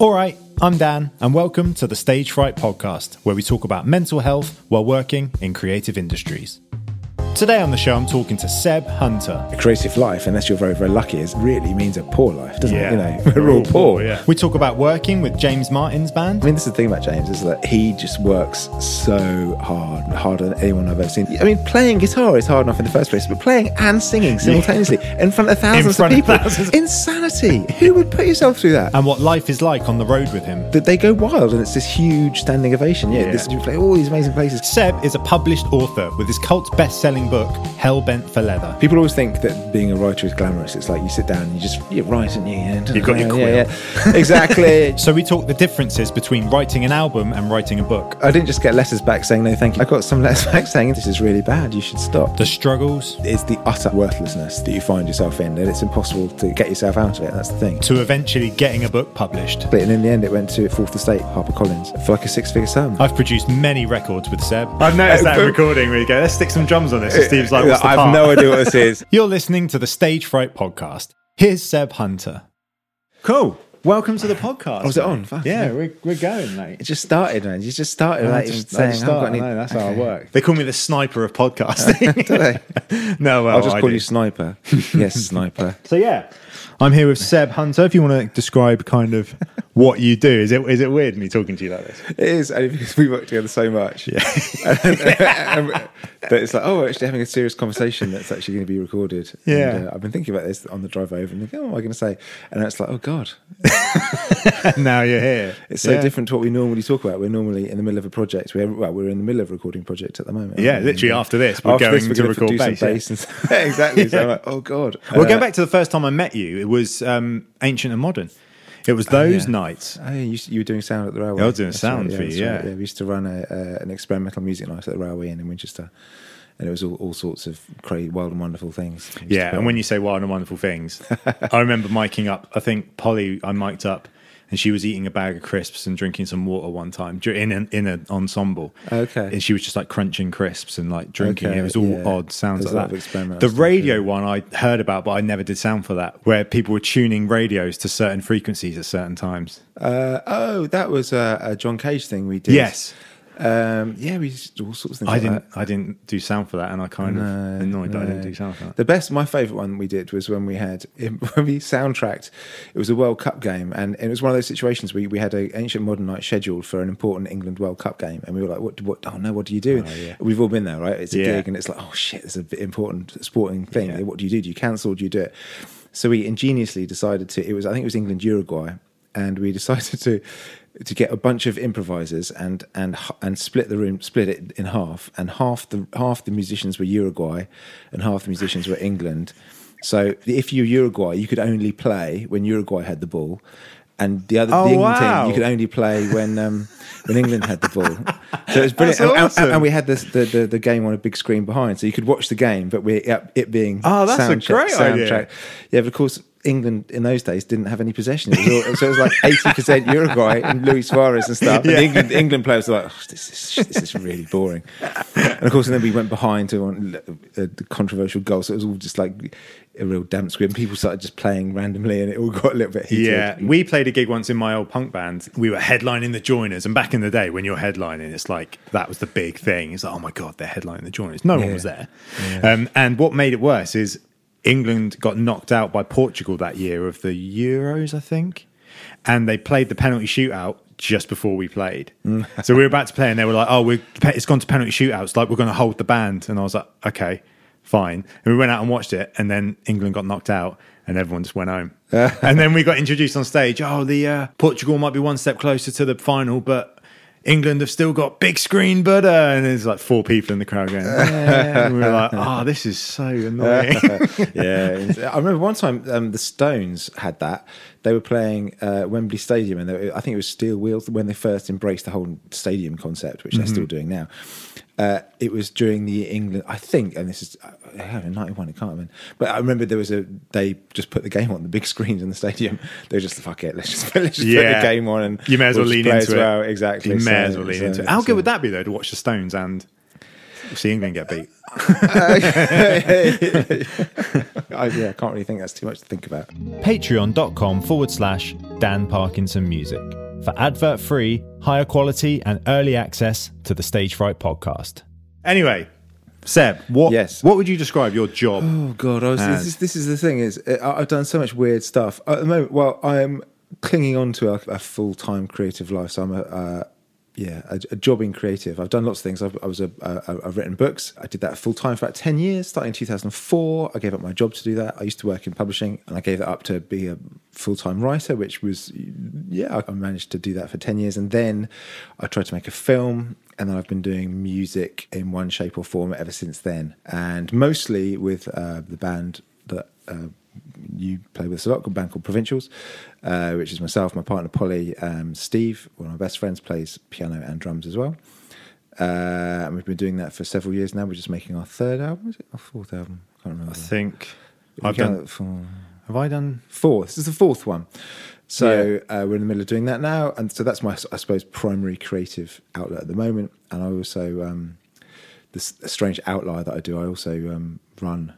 All right, I'm Dan, and welcome to the Stage Fright Podcast, where we talk about mental health while working in creative industries. Today on the show, I'm talking to Seb Hunter. A creative life, unless you're very, very lucky, is really means a poor life, doesn't Yeah. it? You know, we're all poor. yeah. We talk about working with James Martin's band. I mean, this is the thing about James is that he just works so hard, harder than anyone I've ever seen. I mean, playing guitar is hard enough in the first place, but playing and singing simultaneously in front of thousands front of of people, thousands. insanity. Who would put yourself through that? and what life is like on the road with him. that they go wild, and it's this huge standing ovation. Yeah, Yeah. This, you play all these amazing places. Seb is a published author with his cult best selling book, Hell Bent for Leather. People always think that being a writer is glamorous. It's like you sit down and you just you write and you. You've got your yeah, yeah. exactly. So we talk the differences between writing an album and writing a book, I didn't just get letters back saying no, thank you. I got some letters back saying this is really bad. You should stop. the struggles, It's the utter worthlessness that you find yourself in, and it's impossible to get yourself out of it. That's the thing. to eventually getting a book published. And in the end, it went to Fourth Estate, HarperCollins, for like a six-figure sum. I've produced many records with Seb. I've noticed that recording where you go, let's stick some drums on this. And Steve's like, what's the I have part? no idea what this is. You're listening to the Stage Fright podcast. Here's Seb Hunter. Cool. Welcome to the podcast. Oh, was it on? Fuck, yeah, yeah. we're, we're going, mate. It just started, man. You just started without even saying. I haven't got any- Okay. They call me the sniper of podcasting. Do they? no, well, I'll just I call do. you Sniper. yes, Sniper. So yeah, I'm here with Seb Hunter. If you want to describe kind of what you do, is it is it weird me talking to you like this? It is only because we work together so much. Yeah. that it's like, oh, we're actually having a serious conversation that's actually going to be recorded. Yeah. And, uh, I've been thinking about this on the drive over and thinking, oh, what am I going to say? And it's like, oh, God. now you're here. It's so Yeah. different to what we normally talk about. We're normally in the middle of a project. We're, well, we're in the middle of a recording project at the moment. Yeah, literally uh, after this, we're after going this, we're to record bass, yeah. exactly. So I'm like, oh, God. Well, Uh, going back to the first time I met you, was um, ancient and modern. It was those yeah. nights. Oh, yeah, you, you were doing sound at the railway. I was doing That's sound for you, that's yeah. We used to run a, uh, an experimental music night at the railway inn in Winchester, and it was all, all sorts of crazy, wild and wonderful things. We used to Yeah, and when you say wild and wonderful things, I remember miking up. I think Polly, I mic'd up, and she was eating a bag of crisps and drinking some water one time in an in an ensemble. Okay. and she was just like crunching crisps and like drinking. Okay, it was all yeah. odd sounds There's like that. The stuff, radio yeah. one I heard about, but I never did sound for that, where people were tuning radios to certain frequencies at certain times. Uh, oh, that was a, a John Cage thing we did. Yes, Um, yeah, we to do all sorts of things. I like didn't. that. I didn't do sound for that, and I kind of No, annoyed that I didn't do sound for that. The best, my favourite one we did was when we had when we soundtracked. It was a World Cup game, and it was one of those situations where we had an ancient modern night scheduled for an important England World Cup game, and we were like, "What? What? Oh no! What do you do?" Oh, yeah. We've all been there, right? It's a Yeah. gig, and it's like, "Oh shit! It's an important sporting thing. Yeah. What do you do? Do you cancel? Do you do it?" So we ingeniously decided to. It was I think it was England Uruguay, and we decided to to get a bunch of improvisers and and and split the room, split it in half, and half the half the musicians were Uruguay, and half the musicians were England. So if you're Uruguay, you could only play when Uruguay had the ball, and the other Oh, the England wow. team you could only play when um, when England had the ball. So it was brilliant, and, and- awesome. and we had this, the, the the game on a big screen behind, so you could watch the game, but we it being Oh, that's a sound check- great idea. soundtrack. Yeah, but of course. England in those days didn't have any possession. It all, so it was like eighty percent Uruguay and Luis Suarez and stuff. And Yeah. England, England players were like, oh, "This is this is really boring." And of course, and then we went behind to a, a controversial goal. So it was all just like a real damp squib. People started just playing randomly, and it all got a little bit heated. Yeah, we played a gig once in my old punk band. We were headlining the Joiners, and back in the day, when you're headlining, it's like that was the big thing. It's like, oh my god, they're headlining the Joiners. No one was there. Um, and what made it worse is England got knocked out by Portugal that year of the Euros, I think, and they played the penalty shootout just before we played. so we were about to play, and they were like, "Oh, we're, it's gone to penalty shootouts. Like we're going to hold the band." And I was like, "Okay." Fine. And we went out and watched it, and then England got knocked out, and everyone just went home. and then we got introduced on stage. Oh, the uh, Portugal might be one step closer to the final, but England have still got big screen butter. And there's like four people in the crowd going, "Yeah." We were like, oh, this is so annoying. yeah, I remember one time um, the Stones had that. They were playing uh, Wembley Stadium, and they were, I think it was Steel Wheels when they first embraced the whole stadium concept, which they're still doing now. Uh, it was during the England, I think, and this is uh, yeah, ninety one. I can't remember, but I remember there was a they just put the game on the big screens in the stadium. They were just fuck it, let's just let's just put the game on, and you may as well we'll lean into as it. well. Exactly, You may So- as well lean so- into it. How so- good would that be, though, to watch the Stones and See England get beat. I, yeah, I can't really think that's too much to think about. Patreon.com forward slash Dan Parkinson Music for advert free, higher quality, and early access to the Stage Fright podcast. Anyway, Seb, what Yes. what would you describe your job? Oh god, I was, this, is, this is the thing is I've done so much weird stuff at the moment. Well, I'm clinging on to a, a full time creative life. So I'm a uh, yeah a, a in creative. I've done lots of things. I've, I was a, a I've written books. I did that full time for about ten years, starting in 2004. I gave up my job to do that. I used to work in publishing, and I gave that up to be a full time writer, which was yeah I managed to do that for ten years, and then I tried to make a film and then I've been doing music in one shape or form ever since then, and mostly with uh, the band that uh, you play with a lot, a band called Provincials, uh, which is myself, my partner Polly, um, Steve, one of my best friends, plays piano and drums as well. Uh, and we've been doing that for several years now. We're just making our third album, is it? Our fourth album? I can't remember. I think We I've done. for- Have I done? fourth. This is the fourth one. So uh, we're in the middle of doing that now, and so that's my, I suppose, primary creative outlet at the moment. And I also, um, this strange outlier that I do. I also um, run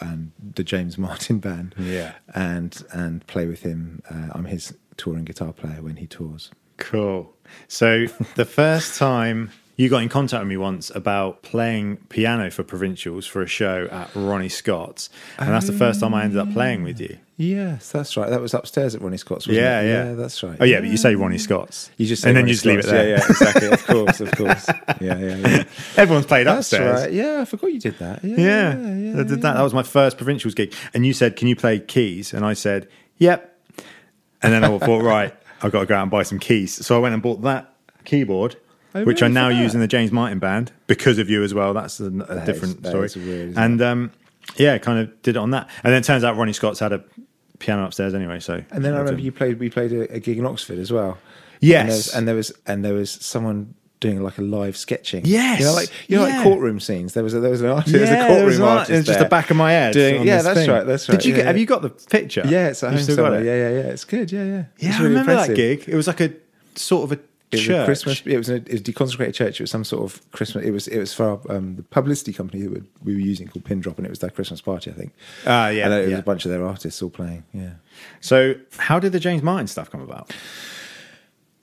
and the James Martin band, Yeah. and and play with him. Uh, I'm his touring guitar player when he tours. Cool. So the first time you got in contact with me once about playing piano for provincials for a show at Ronnie Scott's, and that's the first time I ended up playing with you. Yes, that's right. That was upstairs at Ronnie Scott's. Wasn't Yeah, it? yeah, yeah, that's right. Oh yeah, but you say Ronnie Scott's, You just say and then Ronnie you just leave it there. Yeah, yeah, exactly. of course, of course. Yeah, yeah, yeah. Everyone's played That's upstairs. right. Yeah, I forgot you did that. Yeah, Yeah, yeah, I did that. That was my first provincials gig. And you said, "Can you play keys?" And I said, "Yep." And then I thought, right, I've got to go out and buy some keys. So I went and bought that keyboard, Oh, which I now use in the James Martin band because of you as well. That's a, a That is- different that story. weird, and um, yeah, kind of did it on that. And then it turns out Ronnie Scott's had a piano upstairs anyway. So And then I remember you played. We played a, a gig in Oxford as well. Yes. and there, was, and there was and there was someone doing like a live sketching. Yes. you know, like you know, Yeah. like courtroom scenes. There was a, there was an artist. there was a courtroom was an art- artist. It's just the back of my head. Doing, yeah, that's thing. right. That's right. Did you yeah, get? Have you got the picture? Yeah, it's at home still got it? Yeah, yeah, yeah. It's good. Yeah, yeah. Yeah, It's I really remember that gig. It was like a sort of a It was church. a Christmas. It was a, it was a deconsecrated church. It was some sort of Christmas. It was it was for um, the publicity company that we- we were using called Pin Drop, and it was their Christmas party, I think. Ah, yeah, and it was yeah. a bunch of their artists all playing. Yeah. So, how did the James Martin stuff come about?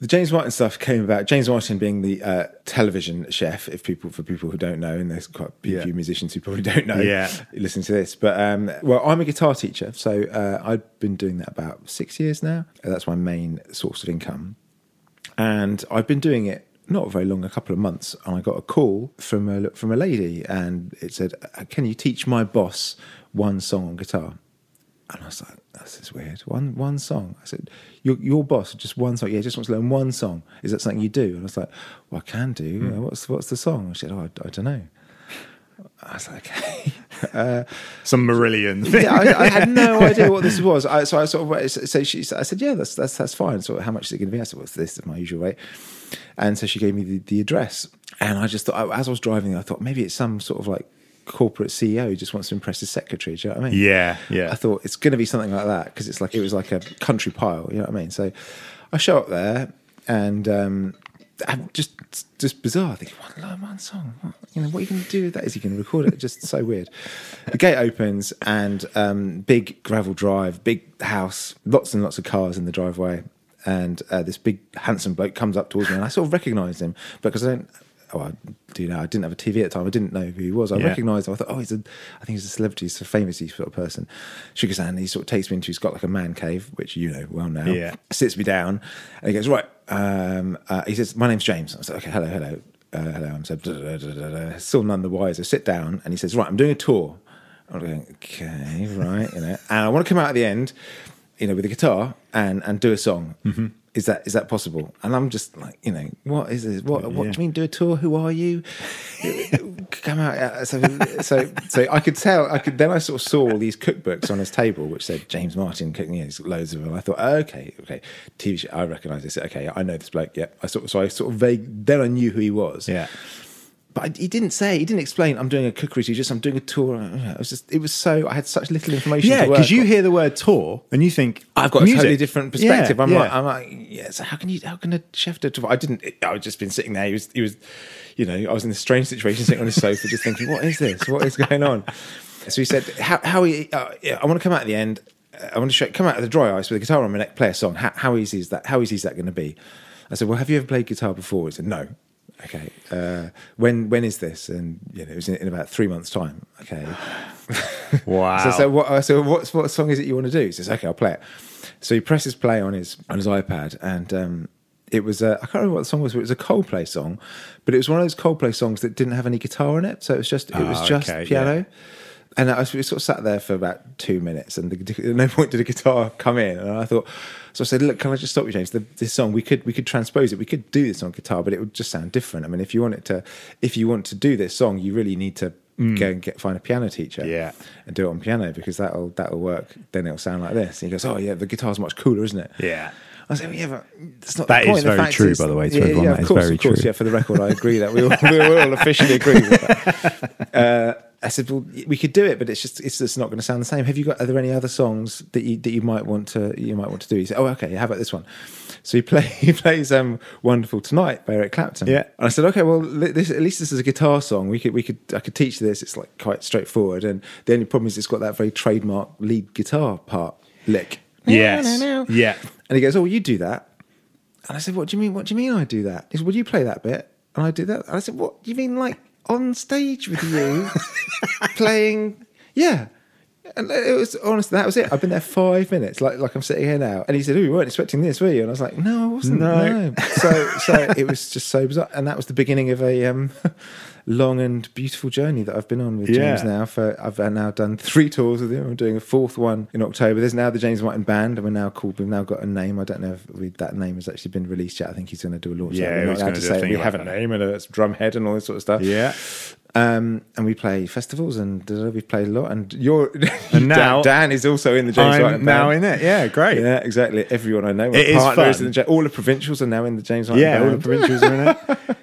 The James Martin stuff came about. James Martin being the uh, television chef, if people for people who don't know, and there's quite a few Yeah. musicians who probably don't know. Yeah. listen to this, but um, well, I'm a guitar teacher, so uh, I've been doing that about six years now. That's my main source of income, and I've been doing it not very long, a couple of months, and I got a call from a from a lady, and it said, "Uh, "Can you teach my boss one song on guitar?" And I was like, "This is weird. One one song." I said, "Your your boss just one song? Yeah, he just wants to learn one song. Is that something you do?" And I was like, "Well, I can do. Uh, What's what's the song?" She said, "Oh, I, I don't know." I was like, "Okay." Uh, Some Marillion thing. yeah, I, I had no idea what this was. I, so I sort of so she I said, yeah, that's that's that's fine. So how much is it going to be? I said, well, this is my usual rate. And so she gave me the, the address, and I just thought, as I was driving, I thought maybe it's some sort of like corporate CEO who just wants to impress his secretary. Do you know what I mean? Yeah, yeah. I thought it's going to be something like that because it's like it was like a country pile. You know what I mean? So I show up there, and um, I'm just just bizarre. I think one, learn one song. What, you know, what are you going to do with that? Is he going to record it? Just so weird. The gate opens and um, big gravel drive, big house, lots and lots of cars in the driveway, and uh, this big handsome bloke comes up towards me, and I sort of recognise him but because I don't. Oh, I do know. I didn't have a TV at the time. I didn't know who he was. I Yeah. recognised him. I thought, oh, he's a. I think he's a celebrity. He's a famous sort of person. Hand. And he sort of takes me into. He's got like a man cave, which you know well now. Yeah. Sits me down, and he goes, right. Um, uh, he says, my name's James. I was like, okay, hello, hello, uh, hello. I'm so da, da, da. still none the wiser. Sit down, and he says, right, I'm doing a tour. I'm going, okay, right, you know, and I want to come out at the end, you know, with a guitar and and do a song. Mm-hmm. Is that is that possible? And I'm just like, you know, what is this? What what Yeah. do you mean do a tour? Who are you? come out. uh, So so so I could tell. I could then I sort of saw all these cookbooks on his table, which said James Martin cooking. You know, loads of them. I thought, okay, okay, TV show. I recognise this. Okay, I know this bloke. Yeah, I sort of, so I sort of vague. Then I knew who he was yeah. But he didn't say, he didn't explain, I'm doing a cookery tour, just I'm doing a tour. It was just, it was so, I had such little information Yeah, because you on. hear the word tour and you think I've got music. a totally different perspective. Yeah, I'm yeah. like, I'm like, yeah. So how can you? How can a chef do? I didn't. I was just been sitting there. He was. He was. You know, I was in a strange situation, sitting on his sofa, just thinking, what is this? What is going on? So he said, how? How? He, uh, yeah, I want to come out at the end. I want to show, come out of the dry ice with a guitar on my neck, play a song. How, how easy is that? How easy is that going to be? I said, well, have you ever played guitar before? He said, no. Okay. Uh, when when is this? And you know, it was in, in about three months' time. Okay. Wow. So, so what? I said, what, what song is it you want to do? He says, okay, I'll play it. So he presses play on his on his iPad, and um, it was uh, I can't remember what the song was. But it was a Coldplay song, but it was one of those Coldplay songs that didn't have any guitar in it. So it was just it was Ah, just okay, piano. yeah. And I was, we sort of sat there for about two minutes, and the, at no point did the guitar come in. And I thought, so I said, "Look, can I just stop you, James? The, this song we could we could transpose it. We could do this on guitar, but it would just sound different. I mean, if you want it to, if you want to do this song, you really need to go and get find a piano teacher, Mm. Yeah. and do it on piano because that'll that'll work. Then it'll sound like this." And he goes, "Oh yeah, the guitar's much cooler, isn't it?" yeah. I said, well, yeah, but that's not That the is point. The very true, is- by the way, to yeah, everyone. yeah, That of is course, very of course. true. Yeah, for the record, I agree that we all, we all officially agree with that. Uh, I said, well, we could do it, but it's just it's just not going to sound the same. Have you got? Are there any other songs that you that you might want to you might want to do? He said, oh, okay. How about this one? So he play he plays um, "Wonderful Tonight" by Eric Clapton. Yeah. and I said, okay, well, this, at least this is a guitar song. We could we could I could teach this. It's like quite straightforward, and the only problem is it's got that very trademark lead guitar part lick. Yes. Yeah. And he goes, "Oh, well, you do that." And I said, "What do you mean? What do you mean I do that?" He said, "Well, you play that bit, and I do that." And I said, "What do you mean, like on stage with you playing?" Yeah. And it was honestly that was it. I've been there five minutes, like like I'm sitting here now. And he said, "Oh, you weren't expecting this, were you?" And I was like, "No, I wasn't." No. No. So so it was just so bizarre, and that was the beginning of a um, long and beautiful journey that I've been on with James Yeah. now. For I've now done three tours with him. I'm doing a fourth one in October. There's now the James Martin Band, and we're now called. We've now got a name. I don't know if we, that name has actually been released yet. I think he's going to do a launch. Yeah, We're not allowed to say it. we like have a name and a drumhead and all this sort of stuff. Yeah. Um, and we play festivals and we've played a lot. And you're And now- Dan, Dan is also in the James Martin I'm now Band. in it. Yeah, great. Yeah, exactly. Everyone I know, my It is partner is fun. in the, all the provincials are now in the James Martin Yeah, all the provincials are in it.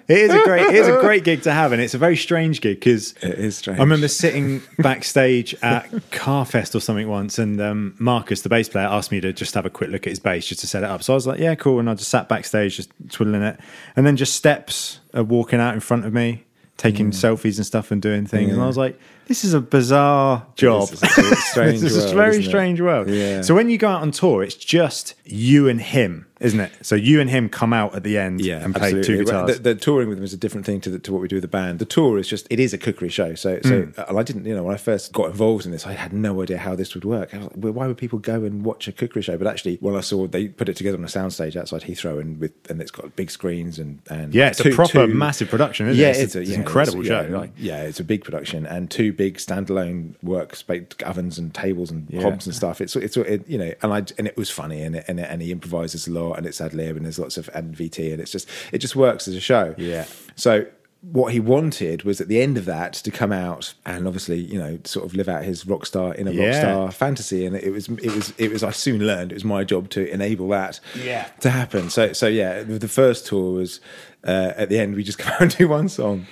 It is a great, it is a great gig to have, and it's a very strange gig because It is strange. I remember sitting backstage at Carfest or something once, and um, Marcus, the bass player, asked me to just have a quick look at his bass just to set it up. So I was like, "Yeah, cool," and I just sat backstage, just twiddling it, and then just steps are walking out in front of me, taking selfies and stuff and doing things, and I was like, "This is a bizarre job. It's a strange this is a world, very strange world." Yeah. So when you go out on tour, it's just you and him, isn't it? So you and him come out at the end yeah, and play two guitars. The, the touring with them is a different thing to, the, to what we do with the band. The tour is just it is a cookery show. So, so hmm. and I didn't, you know, when I first got involved in this, I had no idea how this would work. Like, well, why would people go and watch a cookery show? But actually, when I saw they put it together on a soundstage outside Heathrow, and with and it's got big screens and and Yeah, it's a proper two- massive production, isn't it? yeah, It's a- it's, a, it's an incredible it's- show, Yeah, like- yeah, it's a big production and two big standalone workspace ovens and tables and Yeah. hobs and stuff. It's it's it, you know, and I and it was funny and it, and, it, and he improvises a lot and it's ad lib and there's lots of NVT, and it's just it just works as a show. Yeah. So what he wanted was at the end of that to come out and obviously you know sort of live out his rock star in a rock star fantasy and it was it was it was I soon learned it was my job to enable that Yeah. to happen so so yeah the first tour was uh, at the end we just come out and do one song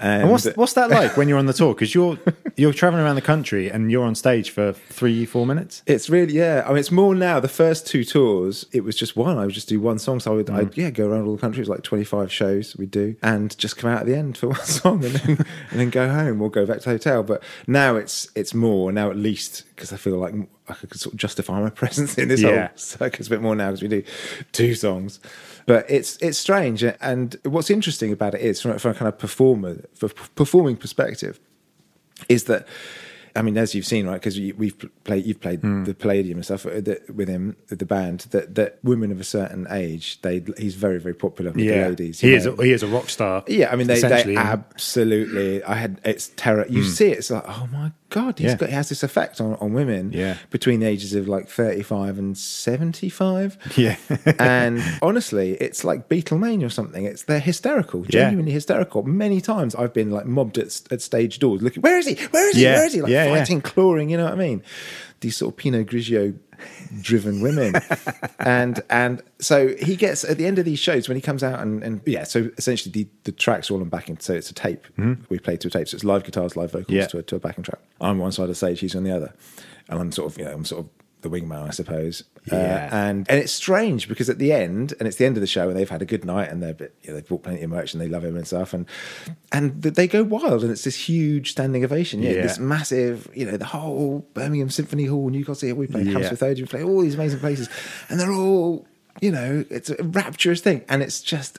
and, And what's what's that like when you're on the tour? Because you're you're traveling around the country and you're on stage for three four minutes. It's really yeah. I mean, it's more now. The first two tours, it was just one. I would just do one song. So I would, Mm. I'd yeah, go around all the country. It was like twenty five shows we'd do, and just come out at the end for one song, and then and then go home or go back to the hotel. But now it's it's more now at least because I feel like I could sort of justify my presence in this Yeah. whole circus a bit more now because we do two songs. But it's it's strange, and what's interesting about it is from, from a kind of performer for performing perspective is that I mean, as you've seen, right? Because we've played, you've played Hmm. the Palladium and stuff uh, with him, the band. That that women of a certain age, they he's very very popular with the ladies. he you is a, he is a rock star. Yeah, I mean, they, they absolutely. I had it's terror. You see it, it's like, oh my god, he's Yeah. got he has this effect on, on women. Yeah. between the ages of like thirty five and seventy five. Yeah. and honestly, it's like Beatlemania or something. It's they're hysterical, Yeah. genuinely hysterical. Many times I've been like mobbed at, at stage doors, looking, where is he? Where is he? Yeah. Where is he? Like Yeah, yeah. fighting, clawing. You know what I mean? These sort of Pinot Grigio driven women. and and so he gets at the end of these shows when he comes out and, and yeah, so essentially the, the tracks are all on backing. So it's a tape. Mm-hmm. We play to a tape. So it's live guitars, live vocals Yeah. to, a, to a backing track. I'm on one side of the stage, he's on the other. And I'm sort of, you know, I'm sort of the wingman, I suppose. Uh, Yeah. and and it's strange because at the end, and it's the end of the show, and they've had a good night, and they're you know, they've bought plenty of merch, and they love him and stuff, and and they go wild, and it's this huge standing ovation, yeah, Yeah. this massive, you know, the whole Birmingham Symphony Hall, Newcastle, we play Yeah. Hammersmith Odeon, we play all these amazing places, and they're all. You know, it's a rapturous thing, and it's just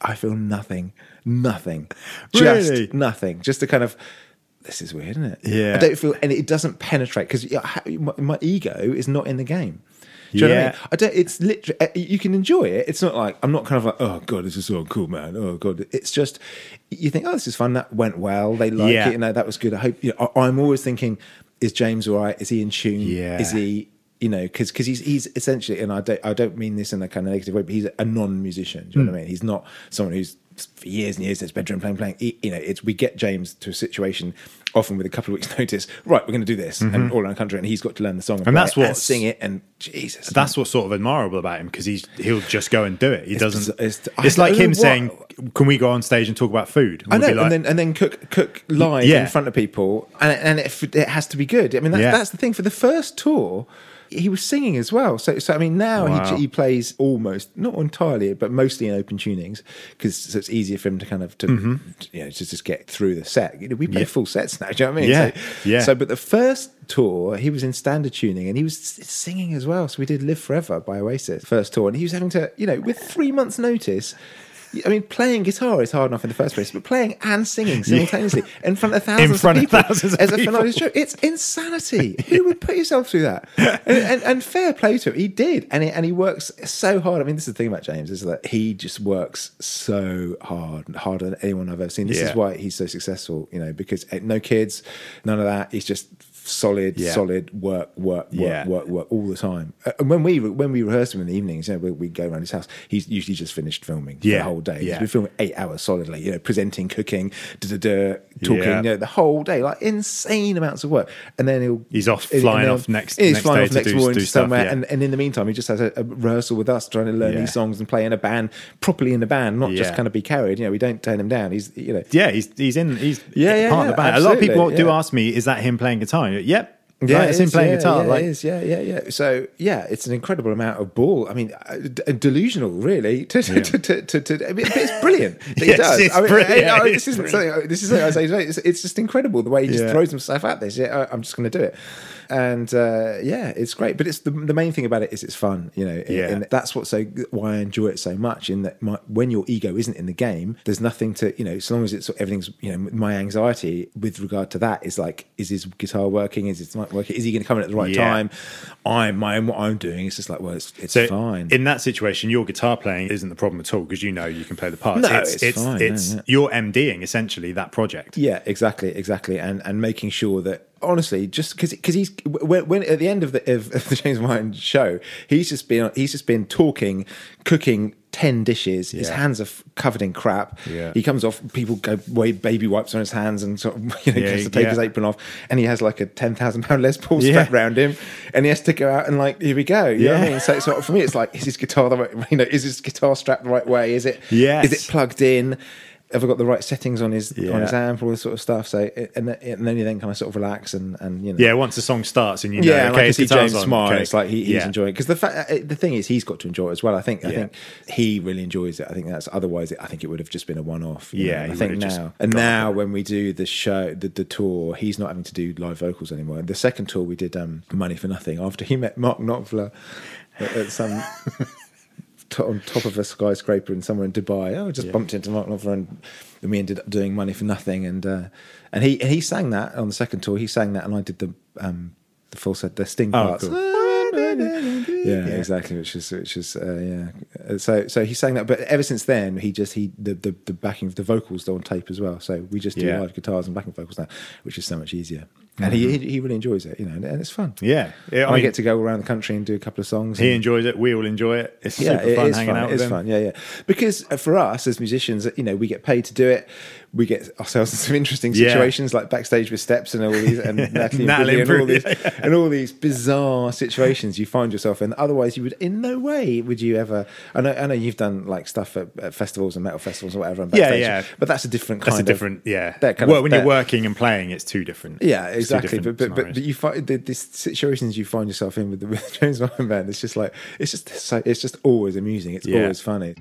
I feel nothing, nothing, just Really? nothing. Just a kind of this is weird, isn't it? Yeah. I don't feel, and it doesn't penetrate because my, my ego is not in the game. Do you know what I mean? I don't. It's literally you can enjoy it. It's not like I'm not kind of like oh god, this is so cool, man. Oh god, it's just you think oh this is fun. That went well. They like Yeah. it. You know that was good. I hope. You know, I, I'm always thinking, is James all right? Is he in tune? Yeah. Is he? You know, because because he's he's essentially, and I don't I don't mean this in a kind of negative way, but he's a non-musician. Do you know Hmm. what I mean? He's not someone who's for years and years his bedroom playing playing. You know, it's we get James to a situation often with a couple of weeks' notice. Right, we're going to do this, and all around the country, and he's got to learn the song, Mm-hmm. And that's what- and sing it, and Jesus, That's what's sort of admirable about him because he's he'll just go and do it. He doesn't. biz- It's, it's- like him what- saying, "Can we go on stage and talk about food?" I We'll know, like, and then and then cook cook live Yeah. in front of people, and and it, it has to be good. I mean, that's, Yeah. that's the thing. For the first tour, he was singing as well. So so I mean, now Wow. he, he plays almost not entirely, but mostly in open tunings because so it's easier for him to kind of to you know to just get through the set. You know, we play Mm-hmm. Yeah. full sets now. Do you know what I mean? Yeah. So, Yeah. So, but the first tour, he was in standard tuning and he was singing as well. So we did "Live Forever" by Oasis first tour, and he was having to you know with three months' notice. I mean, playing guitar is hard enough in the first place, but playing and singing simultaneously in front of thousands front of of people thousands of as a people. finale show, it's insanity. Who would put yourself through that? And, and, and fair play to him, he did, and he, and he works so hard. I mean, this is the thing about James is that he just works so hard, harder than anyone I've ever seen. This is why he's so successful, you know, because eh, no kids, none of that. He's just solid, Yeah. solid work, work, work, Yeah. work, work all the time. Uh, And when we when we rehearse him in the evenings, you know, we, we go around his house. He's usually just finished filming Yeah. the whole day. He's Yeah. been filming eight hours solidly. You know, presenting, cooking, da da da, talking. You know, the whole day, like insane amounts of work. And then he'll He's off flying off next- He's next flying off next morning do stuff, somewhere. And, and in the meantime, he just has a, a rehearsal with us, trying to learn these songs and play in a band properly in a band, not just kind of be carried. You know, we don't turn him down. He's you know. yeah, he's he's in he's Yeah, part of the band. A lot of people absolutely, do ask me, "Is that him playing guitar?" Yep. Yeah, Right, it's it him playing yeah, guitar. Yeah, like, it is. Yeah, yeah, yeah. So yeah, it's an incredible amount of ball. I mean, uh, d- delusional, really. To, to, to, to, to, to- I mean, it's brilliant. That he Yes, does. it's I mean, brilliant. I- I- this isn't something. This is something I say. today. It's, it's just incredible the way he just Yeah. throws himself at this. Yeah, I'm just going to do it. And uh, yeah, it's great. But it's the, the main thing about it is it's fun. You know, Yeah. and that's what so why I enjoy it so much. In that my, when your ego isn't in the game, there's nothing to you know. So long as it's everything's you know, my anxiety with regard to that is like, is his guitar working? Is his mic working? Is he going to come in at the right Yeah. time? I'm my own what I'm doing. It's just like, well, it's it's So fine. in that situation, your guitar playing isn't the problem at all because you know you can play the parts. No, it's it's it's, fine, it's yeah. you're MDing essentially that project. Yeah, exactly, exactly, and and making sure that honestly, just because because he's when, when at the end of the of, of the James Martin show, he's just been he's just been talking, cooking. 10 dishes his hands are f- covered in crap Yeah. he comes off people go wave baby wipes on his hands and sort of you know Yeah, gets to take yeah. his apron off and he has like a 10,000 pound Les Paul Yeah. strapped around him and he has to go out and like here we go you know what I mean so, so for me it's like is his guitar the right you know is his guitar strapped the right way is it Yes. is it plugged in I got the right settings on his on his amp all this sort of stuff so and, and then you then kind of sort of relax and and you know Yeah, once the song starts and you know, yeah, okay, I can see James on, smile. okay. It's like he, he's Yeah. enjoying because the fact the thing is he's got to enjoy it as well. I think I think he really enjoys it. I think that's otherwise it, I think it would have just been a one off. Yeah, I think would have just now and now it. when we do the show the, the tour, he's not having to do live vocals anymore. And the second tour we did um, Money for Nothing after he met Mark Knopfler at, at some. to- On top of a skyscraper in somewhere in Dubai, oh, I just bumped into Mark Knopfler, and then we ended up doing "Money for Nothing," and uh, and he and he sang that on the second tour. He sang that, and I did the um, the full set, the sting Oh, parts. cool. Yeah, exactly. Which is which is uh, yeah. So so he sang that, but ever since then he just he the the, the backing of the vocals are on tape as well. So we just do Yeah. live guitars and backing vocals now, which is so much easier. And he mm-hmm. he really enjoys it, you know, and, and it's fun. Yeah, yeah. I, mean, get to go around the country and do a couple of songs. he enjoys it. We all enjoy it. It's yeah, super it fun is hanging fun. out It him. fun. Yeah, yeah. Because for us as musicians, you know, we get paid to do it. We get ourselves in some interesting Yeah. situations, like backstage with Steps and all these, and Natalie, and, Natalie and and all these, and all these bizarre situations. you find yourself in. Otherwise, you would in no way would you ever. I know, I know you've done like stuff at, at festivals and metal festivals or whatever. And Yeah, backstage, yeah. But that's a different kind That's a of different, yeah. kind well, of- when you're working and playing, it's two different. Yeah, it's exactly. But but, but but you find the, the situations you find yourself in with the with James Martin band. It's just like it's just so it's just always amusing. It's Yeah. always funny.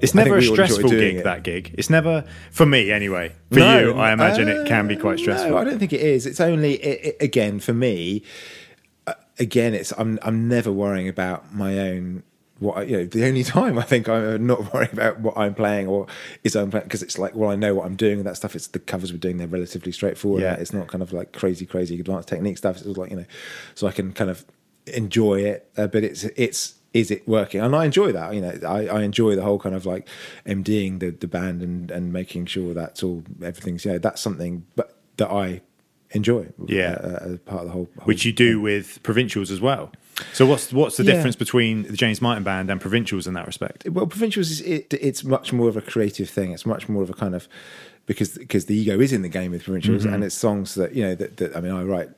It's never a think we all enjoy stressful gig. it. That gig. It's never for me anyway. For you, I imagine it can be quite uh, stressful. No, I don't think it is. It's only it, it- again for me. Uh, again, it's I'm I'm never worrying about my own. What I, you know, the only time I think I'm not worrying about what I'm playing or is I'm playing because it's like, well, I know what I'm doing and that stuff. It's the covers we're doing; they're relatively straightforward. Yeah. it's not kind of like crazy, crazy advanced technique stuff. It's like you know, so I can kind of enjoy it. Uh, but it's it's is it working? And I enjoy that. You know, I, I enjoy the whole kind of like MDing the the band and and making sure that's all everything's yeah. That's something, but that I enjoy. Yeah. uh, as part of the whole, whole which you do with provincials as well. So what's what's the Yeah. difference between the James Martin band and provincials in that respect? well provincials is it, it's much more of a creative thing it's much more of a kind of because because the ego is in the game with provincials Mm-hmm. and it's songs that you know that, that i mean i write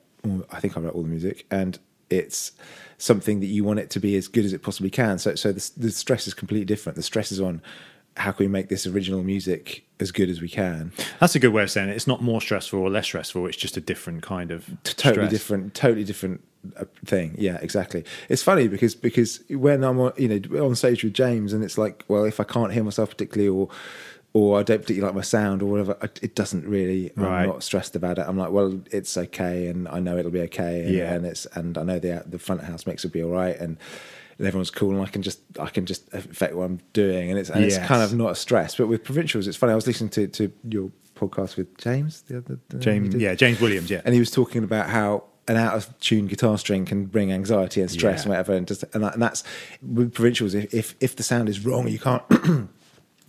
i think i write all the music and it's something that you want it to be as good as it possibly can so so the, the stress is completely different the stress is on how can we make this original music as good as we can That's a good way of saying it. It's not more stressful or less stressful. It's just a different kind of totally stress. different totally different uh, thing yeah exactly it's funny because because when i'm on you know on stage with james and it's like well if i can't hear myself particularly or or i don't particularly like my sound or whatever it doesn't really Right. i'm not stressed about it i'm like well it's okay and i know it'll be okay and, Yeah. and it's and i know the the front house mix will be all right and and everyone's cool and I can just I can just affect what I'm doing and it's and it's kind of not a stress but with provincials it's funny I was listening to to your podcast with James the other the, James, yeah, James Williams, yeah. and he was talking about how an out of tune guitar string can bring anxiety and stress Yeah. and whatever, and just and, that, and that's with provincials. If, if if the sound is wrong, you can't.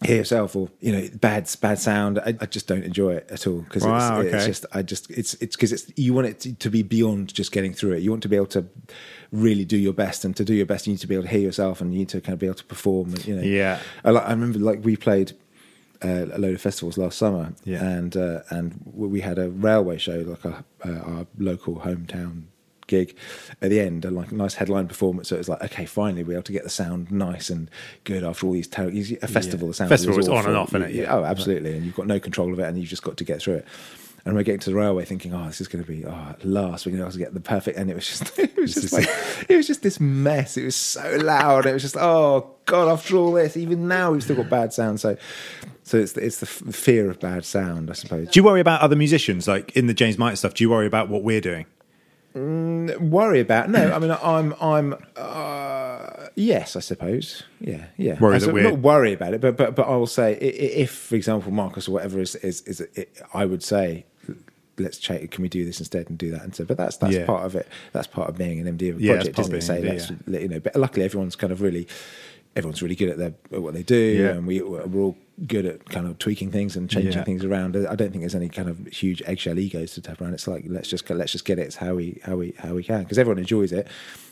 Hear yourself, or you know, bad bad sound. I, I just don't enjoy it at all because Wow, it's, it's just I just it's it's because it's you want it to, to be beyond just getting through it. You want to be able to really do your best, and to do your best, you need to be able to hear yourself, and you need to kind of be able to perform. And, you know, Yeah. I, I remember like we played uh, a load of festivals last summer, Yeah. and uh, and we had a railway show, like a, uh, our local hometown gig at the end, and like a nice headline performance. So it was like, okay, finally we're able to get the sound nice and good after all these terrible. A festival, the sound Festival was is on and off, innit? Yeah. Oh, absolutely, and you've got no control of it, and you've just got to get through it. And we're getting to the railway, thinking, "Oh, this is going to be oh, at last we're going to be able to get the perfect." And it was just, it was just like, it was just this mess. It was so loud. It was just, oh god, after all this, even now we've still got bad sound. So, so it's the, it's the f- fear of bad sound, I suppose. Do you worry about other musicians, like in the James Martin stuff? Do you worry about what we're doing? worry about no i mean i'm i'm uh, yes i suppose yeah yeah Worry that not worry about it but but but i will say if for example marcus or whatever is is, is it, i would say let's check can we do this instead and do that and so but that's that's Yeah. part of it that's part of being an md of a Yeah, project isn't it say let's let- you know but luckily everyone's kind of really everyone's really good at their at what they do Yeah. and we we're all good at kind of tweaking things and changing Yeah. things around I don't think there's any kind of huge eggshell egos to tap around it's like let's just let's just get it it's how we how we how we can because everyone enjoys it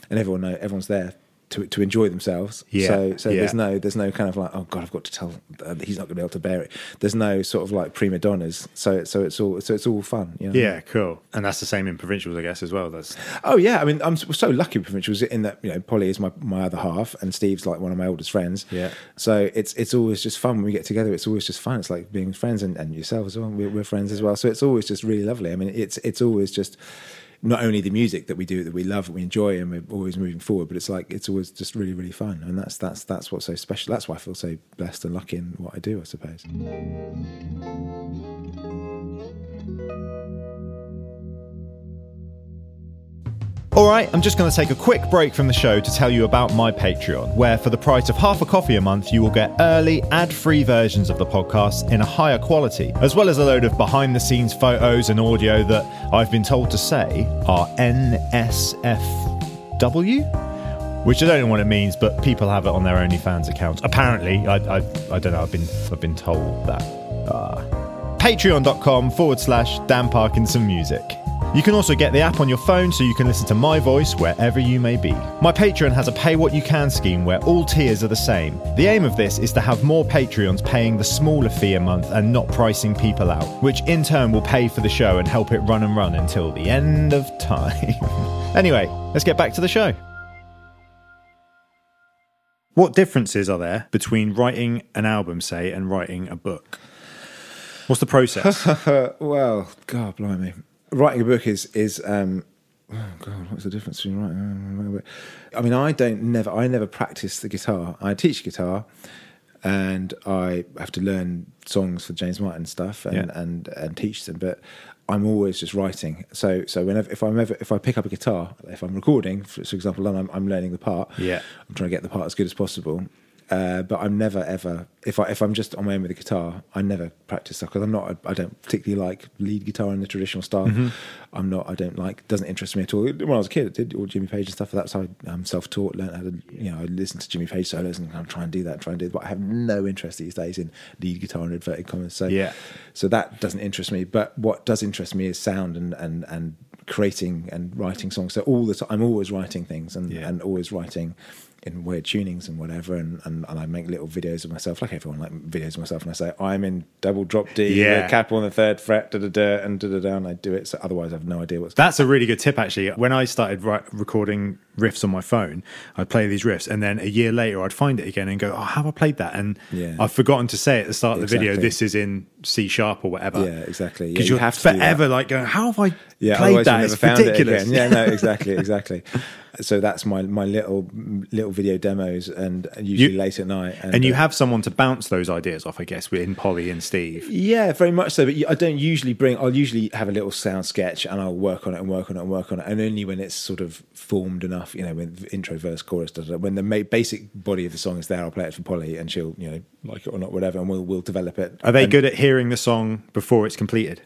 and everyone know everyone's there to, to enjoy themselves Yeah, so so yeah. there's no there's no kind of like oh god I've got to tell uh, he's not going to be able to bear it there's no sort of like prima donnas so so it's all so it's all fun you know? Yeah, cool. And that's the same in provincials, I guess, as well. That's Oh yeah, I mean, I'm so lucky with provincials in that you know Polly is my, my other half, and Steve's like one of my oldest friends. Yeah. So it's it's always just fun when we get together. It's always just fun. It's like being friends, and, and yourself as well. We're, we're friends as well. So it's always just really lovely. I mean, it's it's always just not only the music that we do that we love, we enjoy, and we're always moving forward, but it's like it's always just really really fun, and that's that's that's what's so special. That's why I feel so blessed and lucky in what I do. I suppose. All right, I'm just going to take a quick break from the show to tell you about my Patreon, where for the price of half a coffee a month, you will get early, ad free versions of the podcast in a higher quality, as well as a load of behind the scenes photos and audio that I've been told to say are NSFW. Which I don't know what it means, but people have it on their OnlyFans accounts. Apparently, I, I, I don't know. I've been I've been told that. Uh, Patreon.com forward slash Dan Parkinson Music. You can also get the app on your phone so you can listen to my voice wherever you may be. My Patreon has a pay what you can scheme where all tiers are the same. The aim of this is to have more Patreons paying the smaller fee a month and not pricing people out, which in turn will pay for the show and help it run and run until the end of time. anyway, let's get back to the show. What differences are there between writing an album, say, and writing a book? What's the process? well, God, blimey. Writing a book is is um, oh God, what's the difference between writing? and writing a book? I mean, I don't never I never practice the guitar. I teach guitar, and I have to learn songs for James Martin stuff and Yeah. and and teach them, but. I'm always just writing. So, so whenever if I'm ever if I pick up a guitar, if I'm recording, for, for example, and I'm, I'm learning the part, Yeah. I'm trying to get the part as good as possible. Uh, but I'm never ever if I if I'm just on my own with the guitar, I never practice stuff because I'm not. I don't particularly like lead guitar in the traditional style. Mm-hmm. I'm not. I don't like. Doesn't interest me at all. When I was a kid, I did all Jimmy Page and stuff. That's how I'm self-taught. Learned how to you know I listen to Jimmy Page solos and I'm trying to do that. Trying to do. But I have no interest these days in lead guitar and inverted commas. So Yeah. So that doesn't interest me. But what does interest me is sound and and and creating and writing songs. So all the time, I'm always writing things and Yeah. and always writing in weird tunings and whatever and, and, and I make little videos of myself like everyone like videos of myself and I say I'm in double drop D Yeah. cap on the third fret da da da and da da da and I do it so otherwise I have no idea what's That's a really good tip, actually. When I started ri- recording riffs on my phone, I'd play these riffs, and then a year later, I'd find it again and go, "Oh, have I played that?" And Yeah. I've forgotten to say at the start of the video, "This is in C sharp or whatever." Yeah, exactly. Yeah, Because you you're have to forever like going, "How have I yeah played that? It's never found it ridiculous." again yeah no exactly exactly so that's my my little little video demos and usually You- late at night and you uh, have someone to bounce those ideas off, I guess, in Polly and Steve. Yeah, very much so. But I don't usually bring. I'll usually have a little sound sketch, and I'll work on it and work on it and work on it, and only when it's sort of formed enough, you know, when intro, verse, chorus, da, da, da, when the basic body of the song is there, I'll play it for Polly, and she'll, you know, like it or not, whatever, and we'll we'll develop it. Are they And- good at hearing the song before it's completed?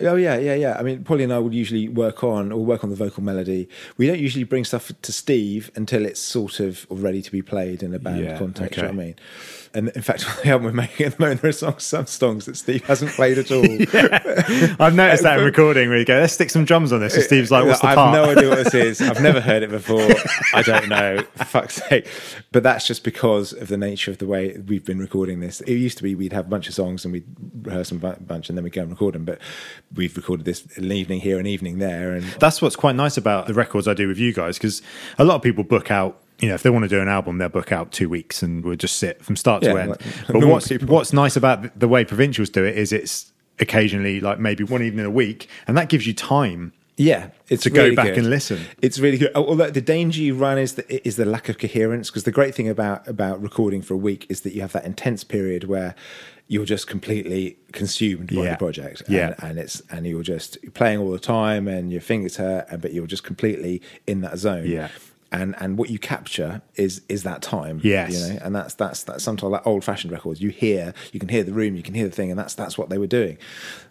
Oh yeah, yeah, yeah. I mean, Polly and I would usually work on or work on the vocal melody. We don't usually bring stuff to Steve until it's sort of ready to be played in a band Yeah, context. You know what I mean? And in fact, on the album we're making at the moment, there are songs, some songs that Steve hasn't played at all. I've noticed that in recording where you go, let's stick some drums on this. And Steve's like, what's the I've part? no idea what this is. I've never heard it before. I don't know. Fuck's sake. But that's just because of the nature of the way we've been recording this. It used to be we'd have a bunch of songs and we'd rehearse them a bunch and then we'd go and record them. But we've recorded this an evening here, an evening there. And That's what's quite nice about the records I do with you guys because a lot of people book out. You know, if they want to do an album, they'll book out two weeks and we'll just sit from start to end. like but what's people. what's nice about the- way provincials do it is it's occasionally like maybe one evening a week, and that gives you time. Yeah, it's To go back good. and listen. It's really good. Oh, although the danger you run is the is the lack of coherence. Because the great thing about about recording for a week is that you have that intense period where you're just completely consumed by Yeah. the project. And, Yeah. and it's and you're just playing all the time, and your fingers hurt, and but you're just completely in that zone. Yeah. And and what you capture is is that time. Yes. You know, and that's that's that's sometimes like old fashioned records. You hear, you can hear the room, you can hear the thing, and that's that's what they were doing.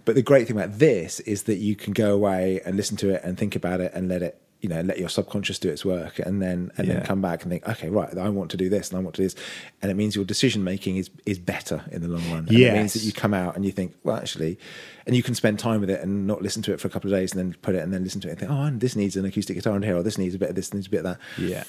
But the great thing about this is that you can go away and listen to it and think about it and let it, you know, let your subconscious do its work, and then and Yeah. then come back and think, okay, right, I want to do this and I want to do this, and it means your decision making is is better in the long run. And it means that you come out and you think, well, actually, and you can spend time with it and not listen to it for a couple of days and then put it and then listen to it and think, oh, and this needs an acoustic guitar in here, or this needs a bit of this, needs a bit of that. Yeah.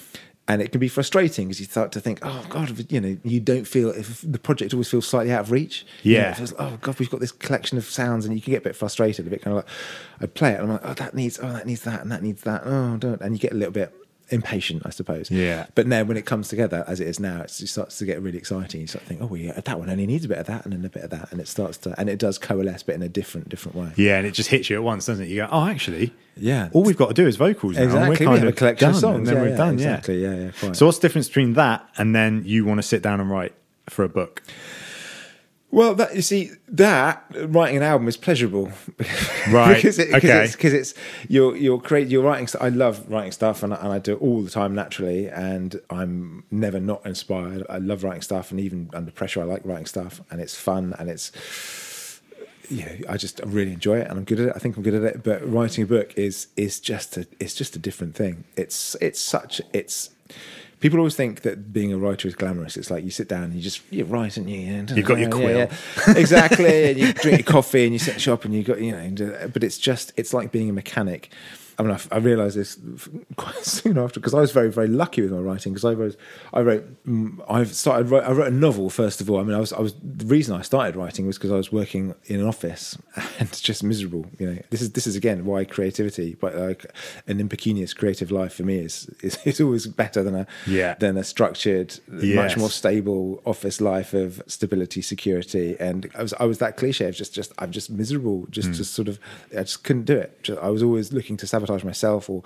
And it can be frustrating because you start to think, oh God, you know, you don't feel if the project always feels slightly out of reach. You know, Yeah. feels, oh God, we've got this collection of sounds, and you can get a bit frustrated, a bit kind of like, I'd play it, and I'm like, oh, that needs, oh, that needs that, and that needs that. Oh, don't, and you get a little bit impatient, I suppose. Yeah. But then when it comes together, as it is now, it starts to get really exciting. You start to think, oh, well, yeah, that one only needs a bit of that, and then a bit of that, and it starts to, and it does coalesce, but in a different, different way. Yeah, and it just hits you at once, doesn't it? You go, oh, actually, Yeah. all we've got to do is vocals now. Exactly. we're kind of a collection done, of songs. and then yeah, we're yeah, done. Exactly. Yeah. Yeah. Yeah. So what's the difference between that and then you want to sit down and write for a book? Well, that, you see, that writing an album is pleasurable, Right, because it, okay. because it's, it's you're you're creating you're writing. I love writing stuff, and I, and I do it all the time naturally, and I'm never not inspired. I love writing stuff, and even under pressure, I like writing stuff, and it's fun, and it's you know, I just really enjoy it, and I'm good at it. I think I'm good at it. But writing a book is is just a it's just a different thing. It's it's such it's People always think that being a writer is glamorous. It's like you sit down and you just you write and you end. You've got your quill. exactly, and you drink your coffee and you set shop and you got you know. uh, But it's just it's like being a mechanic. I mean, I, I realised this quite soon after because I was very, very lucky with my writing because I wrote, I wrote, mm, I've started, I wrote a novel first of all. I mean, I was, I was the reason I started writing was because I was working in an office and just miserable. You know, this is this is again why creativity, but like an impecunious creative life for me is is, is always better than a Yeah. than a structured, much more stable office life of stability, security, and I was I was that cliche of just just I'm just miserable, just Hmm. just sort of I just couldn't do it. Just, I was always looking to sabotage myself, or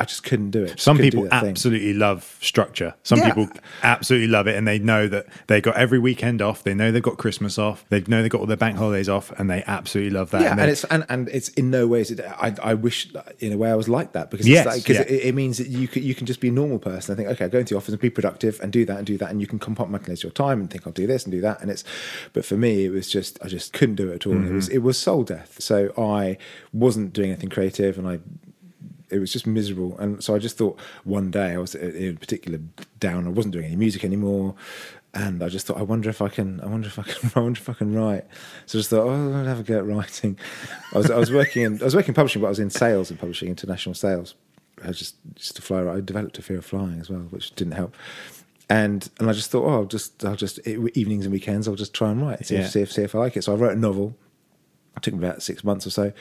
I just couldn't do it. Some people that thing. absolutely love structure. Some Yeah. people absolutely love it, and they know that they got every weekend off. They know they've got Christmas off. They know they've got all their bank holidays off, and they absolutely love that. Yeah, and and it's and, and it's in no ways. It, I I wish in a way I was like that because Yes, like, 'cause yeah. it, it means that you can you can just be a normal person. I think okay, I go into the office and be productive and do that and do that, and you can compartmentalize your time and think I'll do this and do that. And it's but for me it was just I just couldn't do it at all. It mm-hmm. was it was soul death. So I wasn't doing anything creative, and I it was just miserable. And so I just thought one day I was in particular down. I wasn't doing any music anymore. And I just thought, I wonder if I can. I wonder if I can. I wonder if I can write. So I just thought, oh, I'll have a go at writing. I was, I was working in, I was working in publishing, but I was in sales and publishing, international sales. I just, just to fly. I developed a fear of flying as well, which didn't help. And and I just thought, oh, I'll just, I'll just evenings and weekends, I'll just try and write, see, Yeah. if, see if, see if I like it. So I wrote a novel. It took me about six months or so,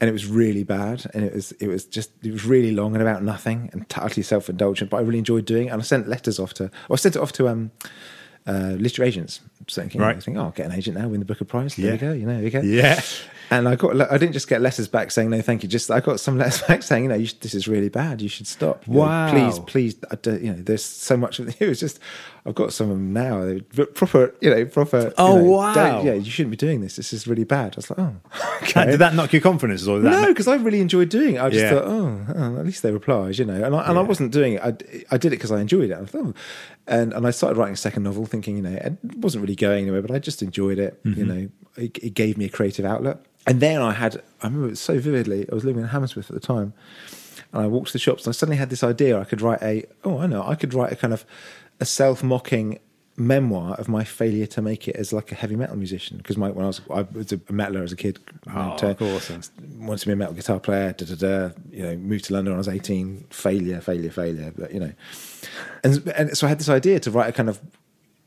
and it was really bad. And it was it was just it was really long and about nothing and totally self indulgent. But I really enjoyed doing it. And I sent letters off to. Or I sent it off to um, uh, literary agents. So thinking, Right. I think, oh, I'll get an agent now, win the Booker Prize. There Yeah. we go. You know, there we go. yeah, And I got, I didn't just get letters back saying no, thank you. Just I got some letters back saying, you know, you should, this is really bad. You should stop. You know, Wow. please, please. I don't, you know, there's so much of it. was just, I've got some of them now. They're proper, you know, proper. you Oh, know, wow. Yeah, you shouldn't be doing this. This is really bad. I was like, oh, okay. did that knock your confidence? Or No, because I really enjoyed doing it. I just Yeah. thought, oh, oh, at least they replied, you know. And I, and I wasn't doing it. I, I did it because I enjoyed it. I thought, oh. and and I started writing a second novel, thinking, you know, it wasn't really going anywhere, but I just enjoyed it. You Mm-hmm. know, it, it gave me a creative outlet. And then I had, I remember it so vividly. I was living in Hammersmith at the time, and I walked to the shops, and I suddenly had this idea. I could write a, oh, I know, I could write a kind of a self-mocking memoir of my failure to make it as like a heavy metal musician. Because my when I was I was a metaler as a kid. Oh, to- of uh, course. wanted to be a metal guitar player da, da, da, you know moved to London when I was 18 failure failure failure but you know. And and so I had this idea to write a kind of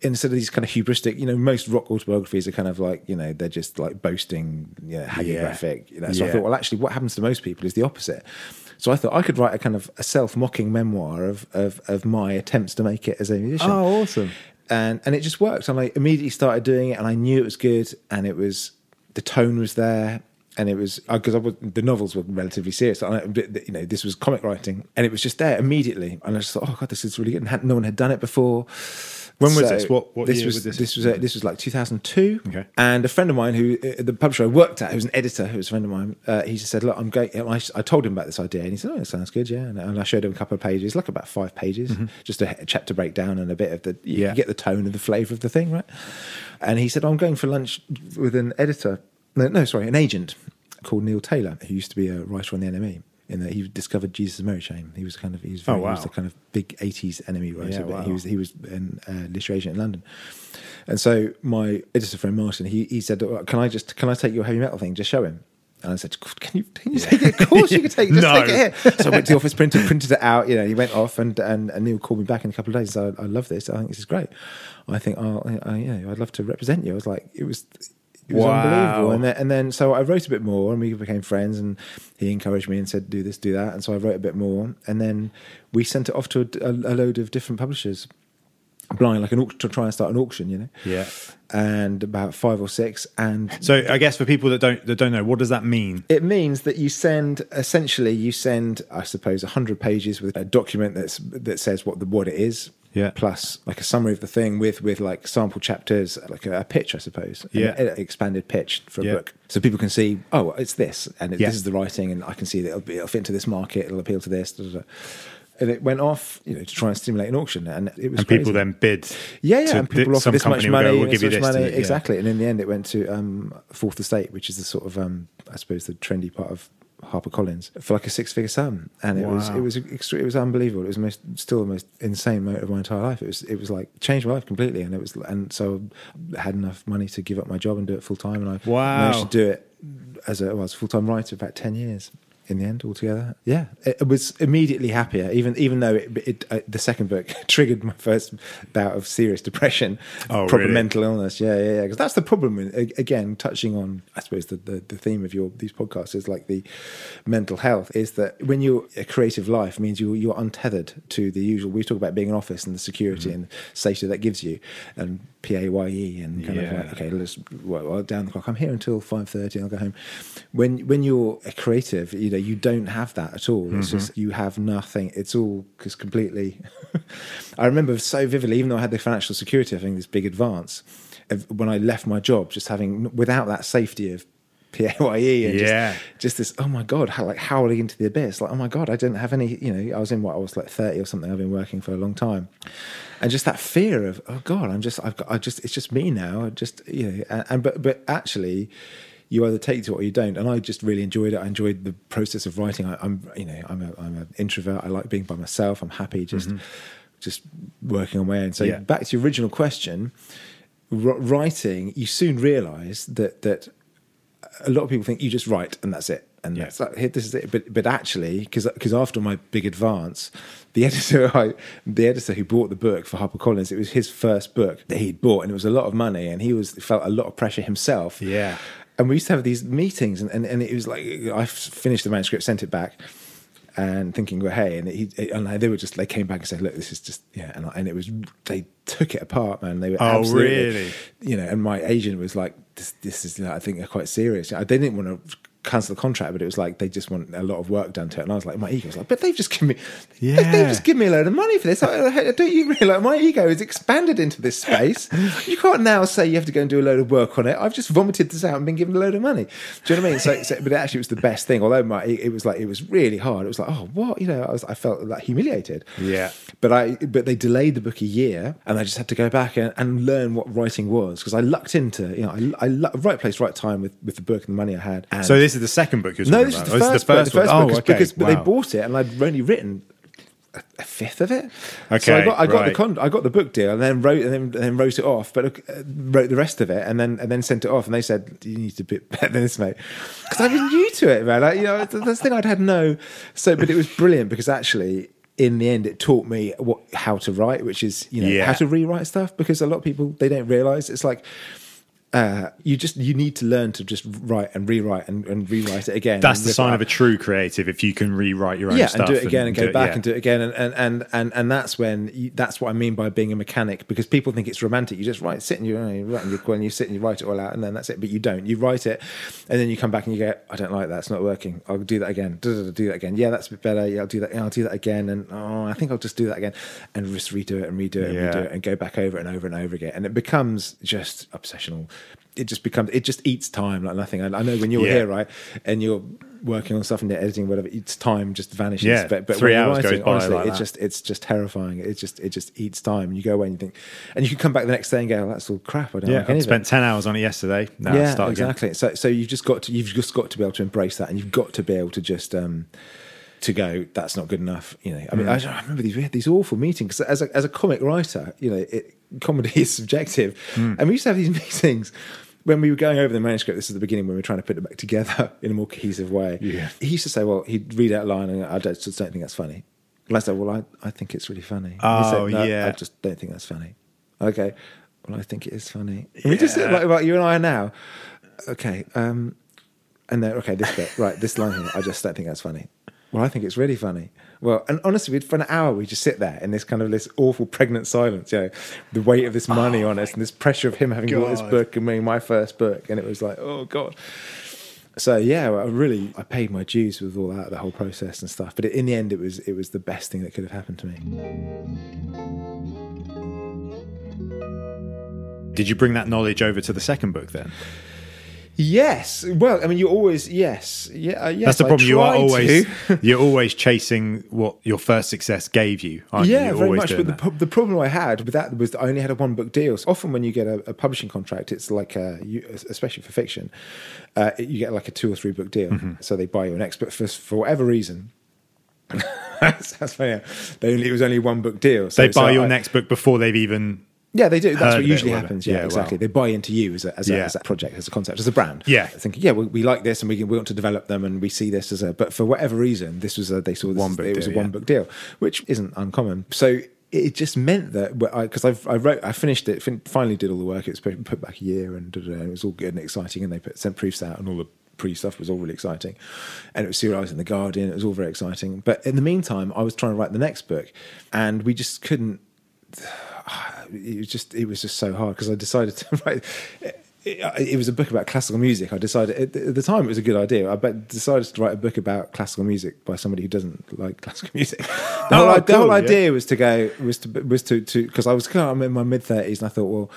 instead of these kind of hubristic you know most rock autobiographies are kind of like you know they're just like boasting you know hagiographic you know. So I thought well actually what happens to most people is the opposite so I thought I could write a kind of a self-mocking memoir of of, of my attempts to make it as a musician Oh, awesome. and and it just worked. And I immediately started doing it, and I knew it was good, and it was the tone was there, and it was uh, because I was the novels were relatively serious. And I, you know, this was comic writing, and it was just there immediately. And I just thought, oh god, this is really good. And had, no one had done it before. When was this? What- what this year was, was this? this was uh, this was like 2002. Okay. And a friend of mine who uh, the publisher I worked at, who was an editor, who was a friend of mine, uh, he just said, "Look, I'm going." I, I told him about this idea, and he said, "Oh, it sounds good, yeah." And, and I showed him a couple of pages, like about five pages, just a, chapter breakdown and a bit of the you Mm-hmm. Yeah. get the tone and the flavour of the thing, right? And he said, "I'm going for lunch with an editor, no, no, sorry, an agent called Neil Taylor, who used to be a writer on the NME." In that he discovered Jesus Mary Chain. He was kind of he was, very, Oh, he was the kind of big '80s NME writer. Yeah, but wow. He was he was an uh, literary agent in London, and so my editor friend Martin, he he said, "Oh, "Can I just can I take your heavy metal thing? Just show him." And I said, "Can you can you take it? Of course you can take it. Just No. take it here." So I went to the office, printed printed it out. You know, he went off, and and, and Neil called me back in a couple of days. So I, I love this. I think this is great. I think, oh, I, I, yeah, I'd love to represent you. I was like, it was. It was Wow. unbelievable, and then, and then so I wrote a bit more, and we became friends. And he encouraged me and said, "Do this, do that." And so I wrote a bit more, and then we sent it off to a, a, a load of different publishers, blind like an auction to try and start an auction, you know. Yeah. And about five or six, and So I guess for people that don't that don't know, what does that mean? it means that you send essentially you send, I suppose, a hundred pages with a document that's that says what the what it is. Yeah. Plus, like a summary of the thing with with like sample chapters, like a, a pitch, I suppose. an Yeah. e- expanded pitch for a Yeah. book, so people can see, oh, it's this, and it, Yeah. this is the writing, and I can see that it'll, be, it'll fit into this market, it'll appeal to this. Da, da, da. And it went off, you know, to try and stimulate an auction, and it was And people crazy. then bid. Yeah, yeah, and people offered this much money, go, we'll give you this this. much to- money, yeah. exactly. And in the end, it went to um, Fourth Estate, which is the sort of, um, I suppose, the trendy part of HarperCollins for like a six-figure sum, and it was it was extre- it was unbelievable. It was most, still the most insane moment of my entire life. It was it was like changed my life completely, and it was and so I had enough money to give up my job and do it full time, and I Wow. managed to do it as a, well, full time writer for about ten years. In the end, altogether, yeah, it, was immediately happier. Even even though it, it uh, the second book triggered my first bout of serious depression, Oh, proper really? mental illness. Yeah, yeah, yeah. Because that's the problem. with- Again, touching on, I suppose the, the the theme of your these podcasts is like the mental health. Is that when you're a creative life means you you're untethered to the usual. We talk about being an office and the security and safety that gives you, and P A Y E and kind Yeah. of like okay, let's well, well, down the clock. I'm here until five thirty. I'll go home. When when you're a creative, you know you don't have that at all. It's just mm-hmm. you have nothing. It's all because completely. I remember so vividly, even though I had the financial security of having this big advance, of when I left my job, just having without that safety of PAYE and Yeah. just, just this oh my god how, like howling into the abyss like oh my god I didn't have any you know I was in what I was like 30 or something I've been working for a long time and just that fear of oh god I'm just I've got I just it's just me now I just you know and, and but but actually you either take to it or you don't. And I just really enjoyed it. I enjoyed the process of writing. I, I'm you know I'm a, I'm an introvert. I like being by myself. I'm happy just mm-hmm. just working on my own. So Yeah. back to your original question writing you soon realize that that a lot of people think you just write and that's it. And Yeah. that's like here this is it. But but actually because because after my big advance the editor I, the editor who bought the book for HarperCollins it was his first book that he'd bought and it was a lot of money and he was felt a lot of pressure himself. Yeah. And we used to have these meetings and, and, and it was like I finished the manuscript sent it back and thinking well hey and he and they were just they came back and said look this is just yeah and, I, and it was they took it apart man they were Oh, absolutely really? you know, and my agent was like, "This, this is, you know, I think, quite serious." They didn't want to cancel the contract, but it was like they just want a lot of work done to it. And I was like, my ego was like, "But they've just given me, Yeah. they've just given me a load of money for this. Don't you realize my ego is expanded into this space? you can't now say you have to go and do a load of work on it. I've just vomited this out and been given a load of money. Do you know what I mean? So, so but actually, it was the best thing. Although my, it was like it was really hard. It was like, oh, what? You know, I was, I felt like humiliated. Yeah. But I but they delayed the book a year, and I just had to go back and, and learn what writing was because I lucked into you know I, I right place right time with, with the book and the money I had. And So this is the second book you're no, this is about. the Oh, first, book, the first book Oh, okay. because but they bought it and I'd only written a, a fifth of it. so I Okay, got I got the con- I got the book deal and then wrote and then, and then wrote it off, but uh, wrote the rest of it and then and then sent it off and they said you need to be better than this, mate, because I've been new to it, man. Like, you know, that's the thing I'd had no. So, but it was brilliant because actually. In the end, it taught me what how to write, which is you know Yeah. how to rewrite stuff because a lot of people they don't realize it's like uh, you just you need to learn to just write and rewrite and, and rewrite it again. That's the sign of a true creative if you can rewrite your own yeah, stuff and do it again and, go it- back yeah. and do it again, and and and and, and that's when you, that's what I mean by being a mechanic because people think it's romantic. You just write, sit and you, you write and you, and you sit and you write it all out, and then that's it. But you don't. You write it, and then you come back and you go, I don't like that. It's not working. I'll do that again. Do, do, do that again. Yeah, that's a bit better. Yeah, I'll do that. Yeah, I'll do that again. And oh, I think I'll just do that again, and just redo it and redo it and Yeah. redo it and go back over and over and over again, and it becomes just obsessional. It just becomes it just eats time like nothing. I, I know when you're Yeah. here, right, and you're working on stuff and you're editing whatever, it's time just vanishes. Yeah, but, but three hours goes by honestly, like it's that. just it's just terrifying. It just it just eats time. You go away and you think, and you can come back the next day and go, oh, "That's all crap. I don't Yeah, like I spent ten hours on it yesterday. Now yeah, start again. exactly. So so you've just got to you've just got to be able to embrace that, and you've got to be able to just. um to go, that's not good enough. You know, I mean, Mm. I, I remember these we had these awful meetings. As a as a comic writer, you know, it, comedy is subjective, Mm. and we used to have these meetings when we were going over the manuscript. This is the beginning when we were trying to put it back together in a more cohesive way. Yeah. He used to say, "Well, he'd read out a line, and I just don't think that's funny." And I said, "Well, I, I think it's really funny." Oh, said, "No, yeah. I just don't think that's funny. Okay, well, I think it is funny. And we just like, like you and I are now. Okay, um, and then okay, this bit, right, this line here, I just don't think that's funny. Well, I think it's really funny. Well, and honestly, we'd, for an hour, we just sit there in this kind of this awful pregnant silence, you know, the weight of this oh money on us and this pressure of him having bought this Oh book and being my first book. And it was like, oh, God. So yeah, I really I paid my dues with all that, the whole process and stuff. But in the end, it was it was the best thing that could have happened to me. Did you bring that knowledge over to the second book then? Yes. Well, I mean, you're always yes, yeah, uh, yes. That's the problem. You are always you're always chasing what your first success gave you. Aren't yeah, You're very much. But the, the problem I had with that was that I only had a one book deal. So often when you get a, a publishing contract, it's like a, you, especially for fiction, uh, you get like a two or three book deal. Mm-hmm. So they buy you an expert for for whatever reason. that's, that's funny. They only, it was only one book deal. So, they buy so your I- next book before they've even. Yeah, they do. That's what usually happens. Yeah, Yeah, exactly. wow. They buy into you as a, as, a, Yeah. as a project, as a concept, as a brand. Yeah. thinking, yeah, we, we like this and we, can, we want to develop them and we see this as a. But for whatever reason, this was a they saw this one book it was deal, a one yeah. book deal, which isn't uncommon. So it just meant that because I, I wrote, I finished it, fin- finally did all the work. It was put back a year and, and it was all good and exciting. And they put sent proofs out and all the pre stuff was all really exciting, and it was serialized in the Guardian. It was all very exciting. But in the meantime, I was trying to write the next book, and we just couldn't it was just it was just so hard because I decided to write. It, it was a book about classical music. I decided at the- at the time it was a good idea. I decided to write a book about classical music by somebody who doesn't like classical music. The oh, whole, Oh, i- the whole cool, yeah. idea was to go was to was to because I was kind of I'm in my mid thirties and I thought, well,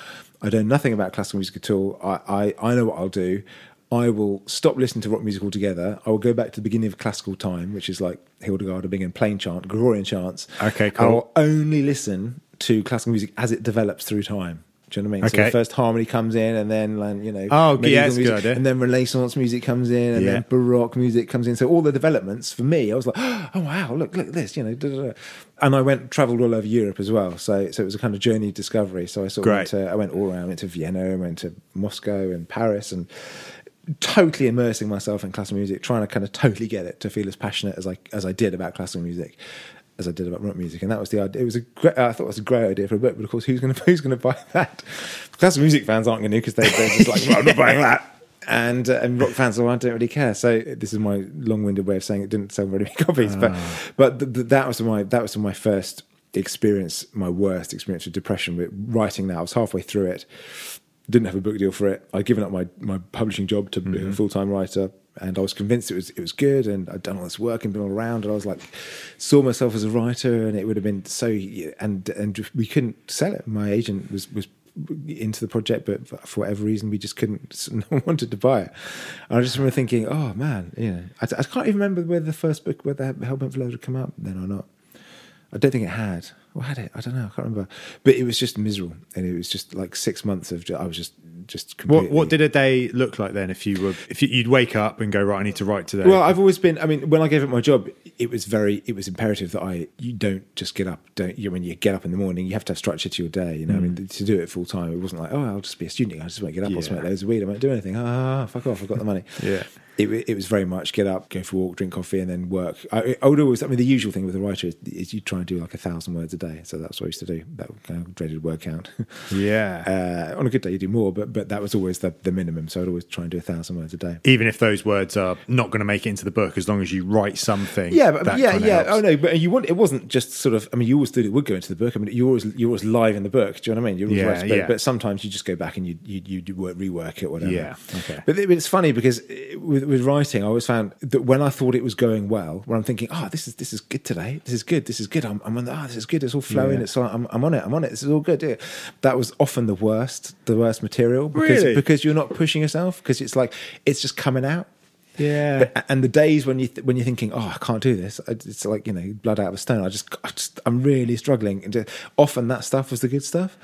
I know nothing about classical music at all. I, I I know what I'll do. I will stop listening to rock music altogether. I will go back to the beginning of classical time, which is like Hildegard, of Bingen, plain chant, Gregorian chants. Okay, cool. I'll only listen to classical music as it develops through time. Do you know what I mean? So Okay. the first harmony comes in, and then like, you know, Oh, yeah, a good music, idea. and then Renaissance music comes in, and Yeah. then Baroque music comes in. So all the developments for me, I was like, oh wow, look, look at this, you know. Da, da, da. And I went travelled all over Europe as well. So so it was a kind of journey of discovery. So I sort of went to, I went all around, I went to Vienna, I went to Moscow and Paris, and totally immersing myself in classical music, trying to kind of totally get it to feel as passionate as I as I did about classical music as I did about rock music, and that was the idea. It was a great, uh, I thought it was a great idea for a book, but of course, who's going to who's going to buy that? Classical music fans aren't going to because they, they're just like, "Well, I'm not buying that. And, uh, and rock fans, well, I don't really care. So this is my long-winded way of saying it didn't sell very many copies, but ah. but th- th- that was my that was my first experience, my worst experience with depression. With writing that, I was halfway through it, didn't have a book deal for it. I'd given up my, my publishing job to be a mm-hmm. full time writer, and I was convinced it was it was good, and I'd done all this work and been all around, and I was like, saw myself as a writer, and it would have been so, and and we couldn't sell it. My agent was was into the project, but for whatever reason, we just couldn't. No one wanted to buy it. And I just remember thinking, oh man, you know, I, I can't even remember whether the first book, whether Hellbent for Love had come out then or not. I don't think it had. Or had it? I don't know. I can't remember. But it was just miserable, and it was just like six months of. I was just just completely. What what did a day look like then? If you were if you, you'd wake up and go right, I need to write today. Well, I've always been. I mean, when I gave up my job, it was very. It was imperative that I. You don't just get up. Don't you? When you get up in the morning, you have to have structure to your day. You know, I mean, to do it full time, it wasn't like, oh, I'll just be a student. I just won't get up. I'll Yeah. smoke loads of weed. I won't do anything. Ah, fuck off. I've got the money. Yeah. It, it was very much get up, go for a walk, drink coffee, and then work. I, I would always. I mean, the usual thing with a writer is, is you try and do like a thousand words a day. So that's what I used to do. That kind of dreaded word count. yeah. uh, on a good day, you do more, but but that was always the, the minimum. So I'd always try and do a thousand words a day. Even if those words are not going to make it into the book, as long as you write something. Yeah, but yeah, yeah. helps. Oh no, but you want it wasn't just sort of. I mean, you always thought it would go into the book. I mean, you always you're always live in the book. Do you know what I mean? You always Yeah, write, but, yeah. but sometimes you just go back and you you you rework it, whatever. Yeah, okay. But it- it's funny because uh, with, with writing, I always found that when I thought it was going well, when I'm thinking, oh, this is this is good today. This is good. This is good. I'm, I'm on. The, oh, this is good. It's all flowing. Yeah. It's all, I'm, I'm on it. I'm on it. This is all good. Yeah. That was often the worst, the worst material because Really? because you're not pushing yourself because it's like it's just coming out. Yeah. But, and the days when you th- when you're thinking, oh, I can't do this, it's like you know, blood out of a stone. I just, I just I'm really struggling. And just- often that stuff was the good stuff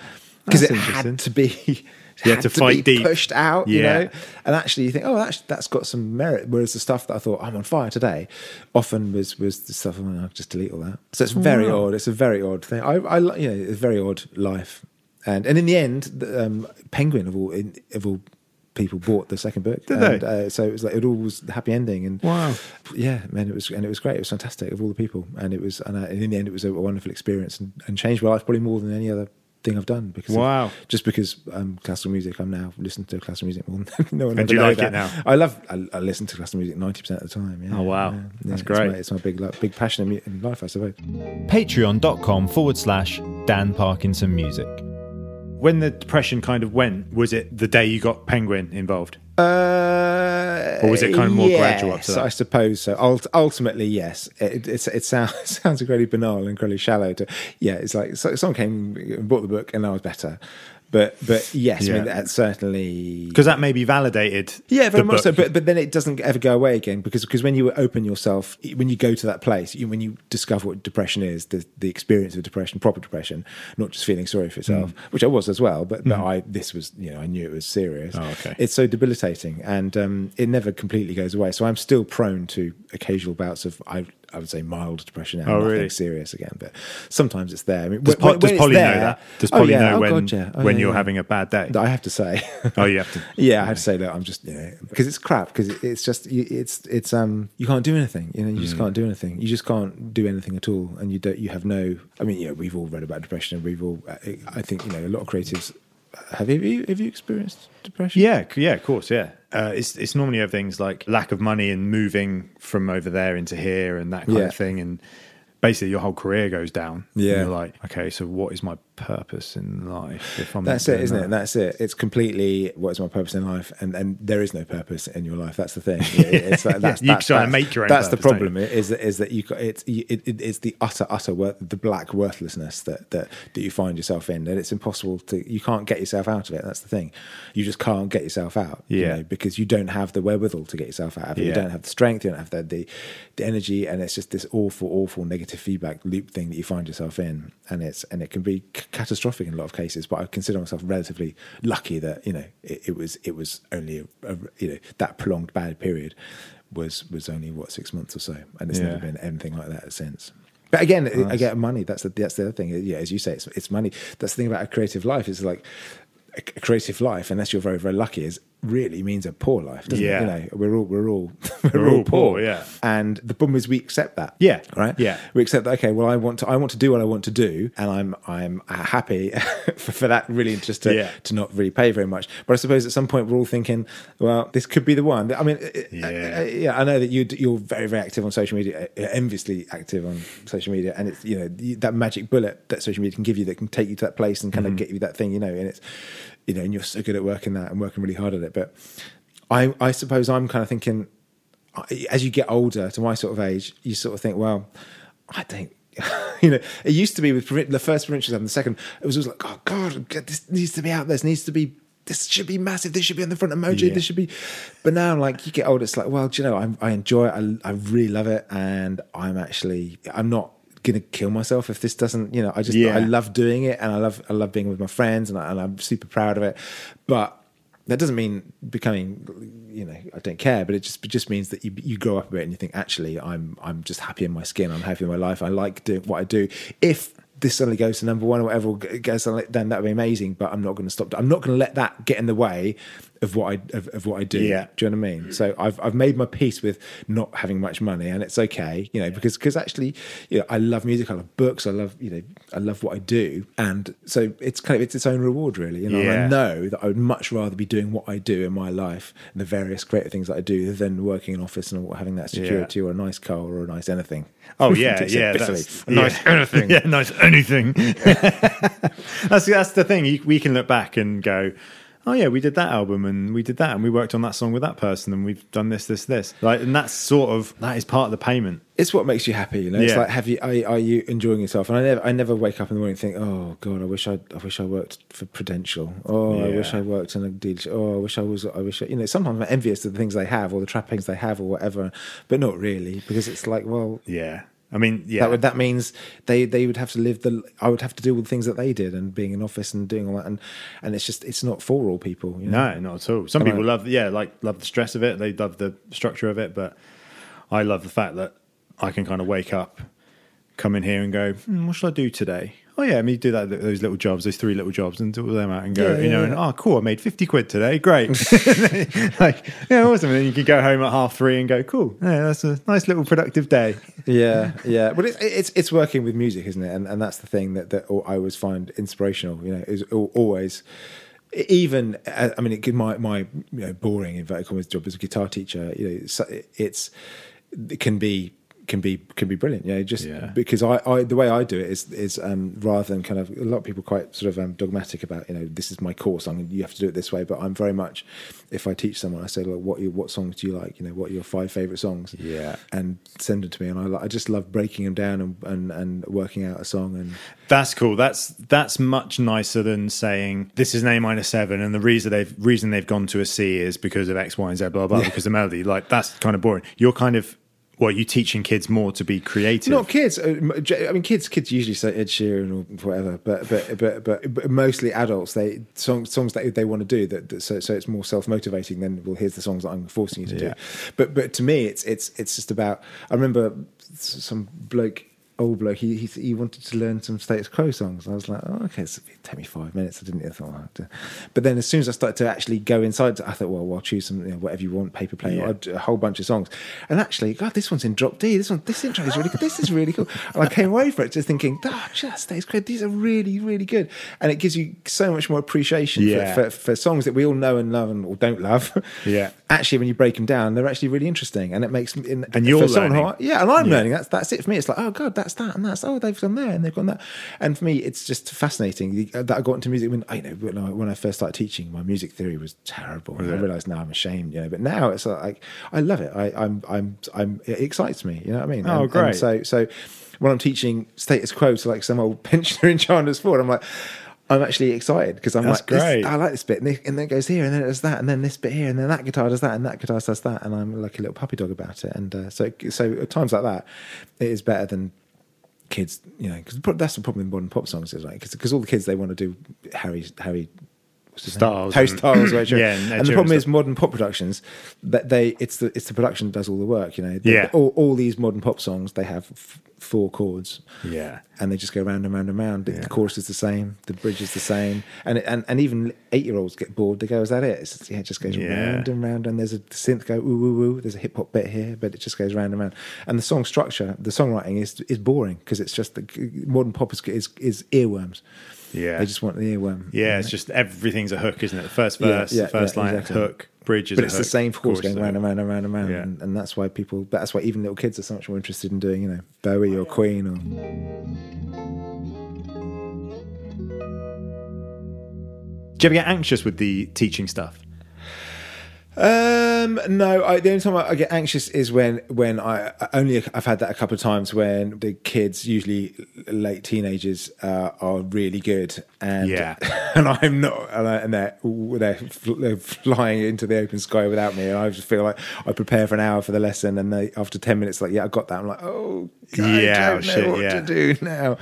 because it had to be. Had to fight be deep. pushed out, you know. And actually, you think, oh, that's that's got some merit. Whereas the stuff that I thought I'm on fire today, often was was the stuff. Oh, I'll just delete all that. So it's very Wow. odd. It's a very odd thing. I, I you know, it's a very odd life. And and in the end, the, um, Penguin of all in, of all people bought the second book. Did they? Uh, so it was like it all was a happy ending. And Wow. yeah, man, it was and it was great. It was fantastic of all the people, and it was and, I, and in the end, it was a wonderful experience and, and changed my life probably more than any other thing I've done. Because of- Wow. just because um, classical music, I'm now listening to classical music more than no one. And do you like that. it now? I love. I, I listen to classical music ninety percent of the time. Yeah, Oh, wow. Yeah, That's it's great. my- It's my, big, like, big passion in, in life, I suppose. Patreon.com forward slash Dan Parkinson Music. When the depression kind of went, was it the day you got Penguin involved? Uh, Or was it kind of more gradual up to yes, that? I suppose so. Ult- ultimately, yes. It, it's, it sounds it sounds incredibly banal and incredibly shallow. To yeah, it's like so, someone came and bought the book and I was better. But but yes, I mean Yeah. that's certainly because that may be validated. Yeah, very much so. But but then it doesn't ever go away again because because when you open yourself, when you go to that place, you, when you discover what depression is, the the experience of depression, proper depression, not just feeling sorry for yourself, which I was as well. But but I this was you know I knew it was serious. Oh, okay. It's so debilitating, and um, it never completely goes away. So I'm still prone to occasional bouts of I. I would say mild depression now, Oh, nothing really? serious again, but sometimes it's there. I mean, does, when- Po- does Polly there- know that? Does Oh, Polly yeah. know Oh, when God, yeah. Oh, when yeah, you're having a bad day? I have to say. Oh, you have to. Yeah, I have to say that I'm just you know because it's crap because it's just you- it's it's um you can't do anything you know you just Mm. can't do anything you just can't do anything at all and you don't you have no I mean yeah we've all read about depression and we've all I think you know a lot of creatives have you have you experienced depression Yeah, yeah, of course, yeah. Uh, it's it's normally of things like lack of money and moving from over there into here and that kind Yeah. of thing, and basically your whole career goes down. And Yeah. you're like, okay, so what is my purpose in life? If I'm That's it, isn't that? it? That's it. It's completely what is my purpose in life, and and there is no purpose in your life. That's the thing. It's like, that's, you that's, try that's- make your own That's the purpose, don't problem. Is that is that you it's it, it, it's the utter utter worth, the black worthlessness that that that you find yourself in, and it's impossible to you can't get yourself out of it. That's the thing. You just can't get yourself out. you Yeah. know, because you don't have the wherewithal to get yourself out of it. You don't have the strength. You don't have the, the the energy, and it's just this awful, awful negative feedback loop thing that you find yourself in, and it's and it can be c- catastrophic in a lot of cases. But I consider myself relatively lucky that you know it, it was it was only a, a you know that prolonged bad period was was only what six months or so, and it's Yeah. never been anything like that since. But again, I get money. That's the that's the other thing. Yeah, as you say, it's, it's money. That's the thing about a creative life. Is like a creative life, unless you're very very lucky, is really means a poor life. Doesn't Yeah. it? You know, we're all we're all we're, We're all all poor. poor, yeah. And the problem is we accept that. Yeah, Right. yeah. We accept that. Okay. Well, I want to I want to do what I want to do, and I'm I'm happy for, for that. Really, just to Yeah. to not really pay very much. But I suppose at some point we're all thinking, well, this could be the one. I mean, uh, uh, uh, yeah, Yeah. yeah. I know that you you're very very active on social media, uh, enviously active on social media, and it's you know that magic bullet that social media can give you that can take you to that place and kind Mm-hmm. of get you that thing, you know, and it's you know, and you're so good at working that and working really hard at it. But I I suppose I'm kind of thinking as you get older to my sort of age, you sort of think, well, I don't. You know, it used to be with the first provincials and the second. It was always like, oh God, this needs to be out there. This needs to be. This should be massive. This should be on the front of Mojo. Yeah. This should be. But now, like you get older, it's like, well, do you know, I'm, I enjoy it. I, I really love it, and I'm actually, I'm not gonna kill myself if this doesn't. You know, I just, Yeah. I love doing it, and I love, I love being with my friends, and, I, and I'm super proud of it. But that doesn't mean becoming you know i don't care but it just it just means that you you grow up a bit and you think actually i'm i'm just happy in my skin i'm happy in my life i like doing what i do if this suddenly goes to number one or whatever goes then that would be amazing but i'm not going to stop i'm not going to let that get in the way of what i of, of what i do Yeah. do you know what i mean so i've i've made my peace with not having much money and it's okay you know because because actually you know i love music i love books i love you know i love what i do and so it's kind of it's its own reward really you know and i know that I would much rather be doing what I do in my life and the various creative things that I do than working in office and having that security or a nice car or a nice anything. Oh yeah, yeah, that's, a nice yeah. anything. yeah, nice anything. that's that's the thing. You, we can look back and go, oh yeah, we did that album and we did that and we worked on that song with that person and we've done this, this, this. Like, and that's sort of that is part of the payment. It's what makes you happy, you know. It's Yeah. like, have you are, are you enjoying yourself? And I never, I never wake up in the morning and think, oh god, I wish I, I wish I worked for Prudential. Oh, I wish Yeah. I worked in a dealership. Oh, I wish I was, I wish, I, you know. Sometimes I'm envious of the things they have or the trappings they have or whatever, but not really because it's like, well, Yeah, I mean, yeah, That would that means they they would have to live the I would have to do all the things that they did and being in office and doing all that and and it's just it's not for all people. You know? No, not at all. Some And people I- love, yeah, like love the stress of it. They love the structure of it, but I love the fact that I can kind of wake up, come in here, and go, hmm, "What should I do today?" Oh yeah, I mean, do that those little jobs, those three little jobs, and do them out and go, Yeah, you know, yeah, and oh, cool, I made fifty quid today, great, like yeah, awesome. And then you can go home at half three and go, cool, yeah, that's a nice little productive day. yeah, yeah. But it's it's it's working with music, isn't it? And and that's the thing that that I always find inspirational. You know, is always. Even, uh, I mean, it my my you know boring inverted commas job as a guitar teacher. You know, it's, it's it can be can be can be brilliant. Know, just Yeah. because I, I the way I do it is is um, rather than kind of a lot of people quite sort of um, dogmatic about you know this is my course. I'm you have to do it this way. But I'm very much if I teach someone, I say like what you, what songs do you like? You know, what are your five favorite songs? Yeah. and send them to me. And I I just love breaking them down and and, and working out a song and That's cool. That's that's much nicer than saying this is an A minor seven, and the reason they've reason they've gone to a C is because of X, Y, and Z, blah blah. Because the melody, like that's kind of boring. You're kind of what you teaching kids more to be creative. Not kids. uh, I mean, kids. Kids usually say Ed Sheeran or whatever, but but but but, but mostly adults. They songs songs that they want to do. That, that so so it's more self motivating than well. Here's the songs that I'm forcing you to Yeah. do. But but to me, it's it's it's just about. I remember some bloke. Old bloke, he, he he wanted to learn some status quo songs. I was like, oh, okay, so it'll take me five minutes. I didn't. I thought, oh, I'll do- but then as soon as I started to actually go inside, I thought, well, well I'll choose some, you know, whatever you want, paper plane, Yeah. or I'd do a whole bunch of songs. And actually, God, this one's in drop D. This one, this intro is really good. This is really cool. And I came away from it just thinking, ah, just stays great. These are really, really good. And it gives you so much more appreciation Yeah. for, for, for songs that we all know and love and or don't love. Yeah. Actually, when you break them down, they're actually really interesting, and it makes in, And you're who learning. I- yeah, and I'm Yeah. learning. That's that's it for me. It's like, oh god, that's that, and that's oh they've gone there and they've gone that. And for me, it's just fascinating that I got into music when I know when I, when I first started teaching, my music theory was terrible. And I it? realised now I'm ashamed, you know. But now it's like I love it. I, I'm I'm I'm it excites me. You know what I mean? Oh, And- and great. so so when I'm teaching status quo to like some old pensioner in Chandler's Ford, I'm like. I'm actually excited because I'm That's like, great. I like this bit, and, this- and then it goes here, and then it does that, and then this bit here, and then that guitar does that, and that guitar does that, and I'm like a little puppy dog about it. And uh, so, so at times like that, it is better than kids, you know, because that's the problem with modern pop songs is like because all the kids they want to do Harry Harry. What's his name? Styles Styles, right? Yeah, and and, the problem is modern pop productions that they it's the it's the production that does all the work. You know, They- Yeah. all, all these modern pop songs they have f- four chords, Yeah. and they just go round and round and round. The, Yeah. the chorus is the same, the bridge is the same, and and, and even eight year olds get bored. They go, "Is that it?" It's, yeah, it just goes Yeah. round and round, and there's a synth go ooh ooh ooh. There's a hip hop bit here, but it just goes round and round. And the song structure, the songwriting is is boring because it's just the modern pop is is, is earworms. Yeah. they just want the earworm. Yeah, it's just everything's a hook, isn't it? The first verse, yeah, the first yeah, line, exactly. hook, bridge is but it's the same chorus chorus going round and round and round and round, Yeah. and, and that's why people. That's why even little kids are so much more interested in doing, you know, Bowie or Queen or. Do you ever get anxious with the teaching stuff? Um, no, I, the only time I, I get anxious is when when I I only I've had that a couple of times when the kids, usually late teenagers, uh, are really good and Yeah. and I'm not, and, I, and they're they're, fl- they're flying into the open sky without me, and I just feel like I prepare for an hour for the lesson, and they after ten minutes, like yeah, I got that. I'm like, oh, God, Yeah, I don't know shit, what yeah. to do now.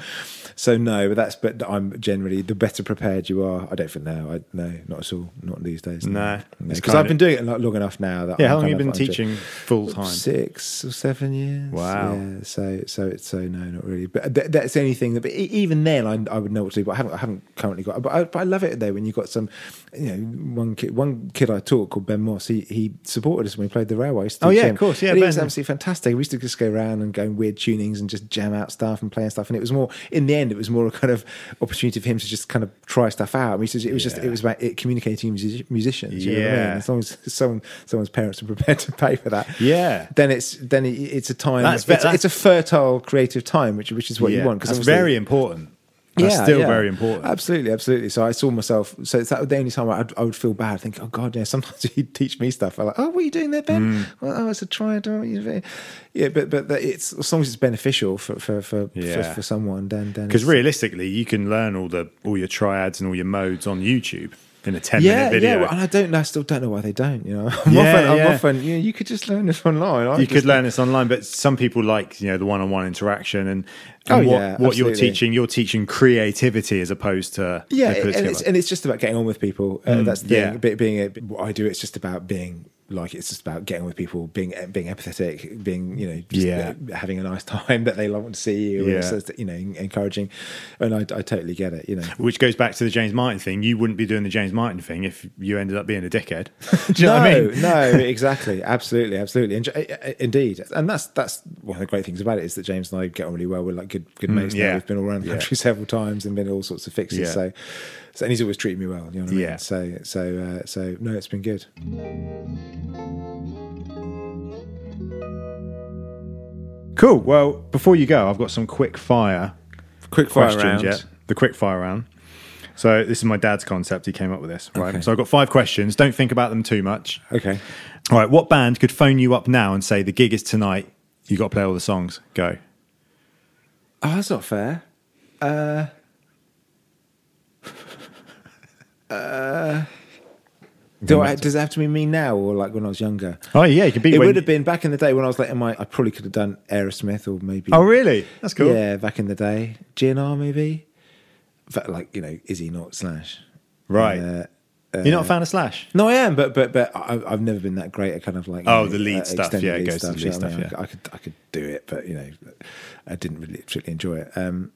So no, but that's but I'm generally the better prepared you are. I don't think now. I no, not at all, not these days. No. Because kind I've been doing it lo- long enough now that Yeah, I'm how long have you been teaching full time? Six or seven years. Wow. Yeah. So so it's so no, not really. But th- that's the only thing that. But even then, I, I would know what to do. But I haven't. I haven't currently got. But I, but I love it though when you got some. You know, one kid. One kid I taught called Ben Moss. He he supported us when we played the railway. I used to Oh, yeah, him. of course, yeah, And Ben, was absolutely fantastic. We used to just go around and go in weird tunings and just jam out stuff and playing stuff. And it was more in the end. It was more a kind of opportunity for him to just kind of try stuff out. Mean, it was just Yeah. it was about it communicating music- musicians. You know what I mean? Yeah. As long as someone someone's parents are prepared to pay for that Yeah. then it's then it, it's a time. That's it's, ve- it's a fertile creative time, which which is what Yeah, you want. that's obviously- very important. That's still very important. Absolutely, absolutely. So I saw myself. So it's that the only time I'd, I would feel bad. Think, oh God, yeah. Sometimes he'd teach me stuff. I'm like, oh, what are you doing there, Ben? Mm. Well, oh, it's a triad. You- yeah, but but it's as long as it's beneficial for for for, Yeah. for, for someone, then then Because realistically, you can learn all the all your triads and all your modes on YouTube in a ten Yeah, minute video. yeah, and I don't. I still don't know why they don't. You know, I'm Yeah, often, I'm yeah. often. You, know, you could just learn this online. I you could learn this online, but some people like you know the one-on-one interaction and, and Oh, what, yeah, what you're teaching. You're teaching creativity as opposed to Yeah, they put it and it's, and it's just about getting on with people. Uh, that's the thing. yeah. Being a, what I do, it's just about being like it's just about getting with people, being being empathetic, being you know, just Yeah. having a nice time that they want to see you. Yeah. And you know, encouraging. And I, I totally get it. You know. Which goes back to the James Martin thing. You wouldn't be doing the James Martin thing if you ended up being a dickhead. Do you know no, what I mean? no, exactly, absolutely, absolutely, and, uh, uh, indeed, and that's that's one of the great things about it is that James and I get on really well. We're like good good mates now. Mm, yeah. We've been all around the Yeah. country several times and been all sorts of fixes. Yeah. So, so, and he's always treated me well. You know what I mean? Yeah. So, so, uh, so no, it's been good. Cool. Well, before you go, I've got some quick fire Quick fire questions. round. Yeah, the quick fire round. So this is my dad's concept. He came up with this. Right. Okay. So I've got five questions. Don't think about them too much. Okay. All right. What band could phone you up now and say the gig is tonight? You got to play all the songs. Go. Oh, that's not fair. Uh, uh, do I, does it have to be me now or like when I was younger? Oh yeah, you could be. It when- would have been back in the day when I was like in my. I probably could have done Aerosmith or maybe. Oh really? That's cool. Yeah, back in the day, GNR maybe. But like you know, Izzy not Slash. Right. Uh, You're not a fan of Slash? no, I am, but but but I, I've never been that great at kind of like Oh, know, the lead uh, stuff, yeah, it goes to the lead what I mean? yeah. I, could I could do it, but you know, I didn't really particularly enjoy it. Um,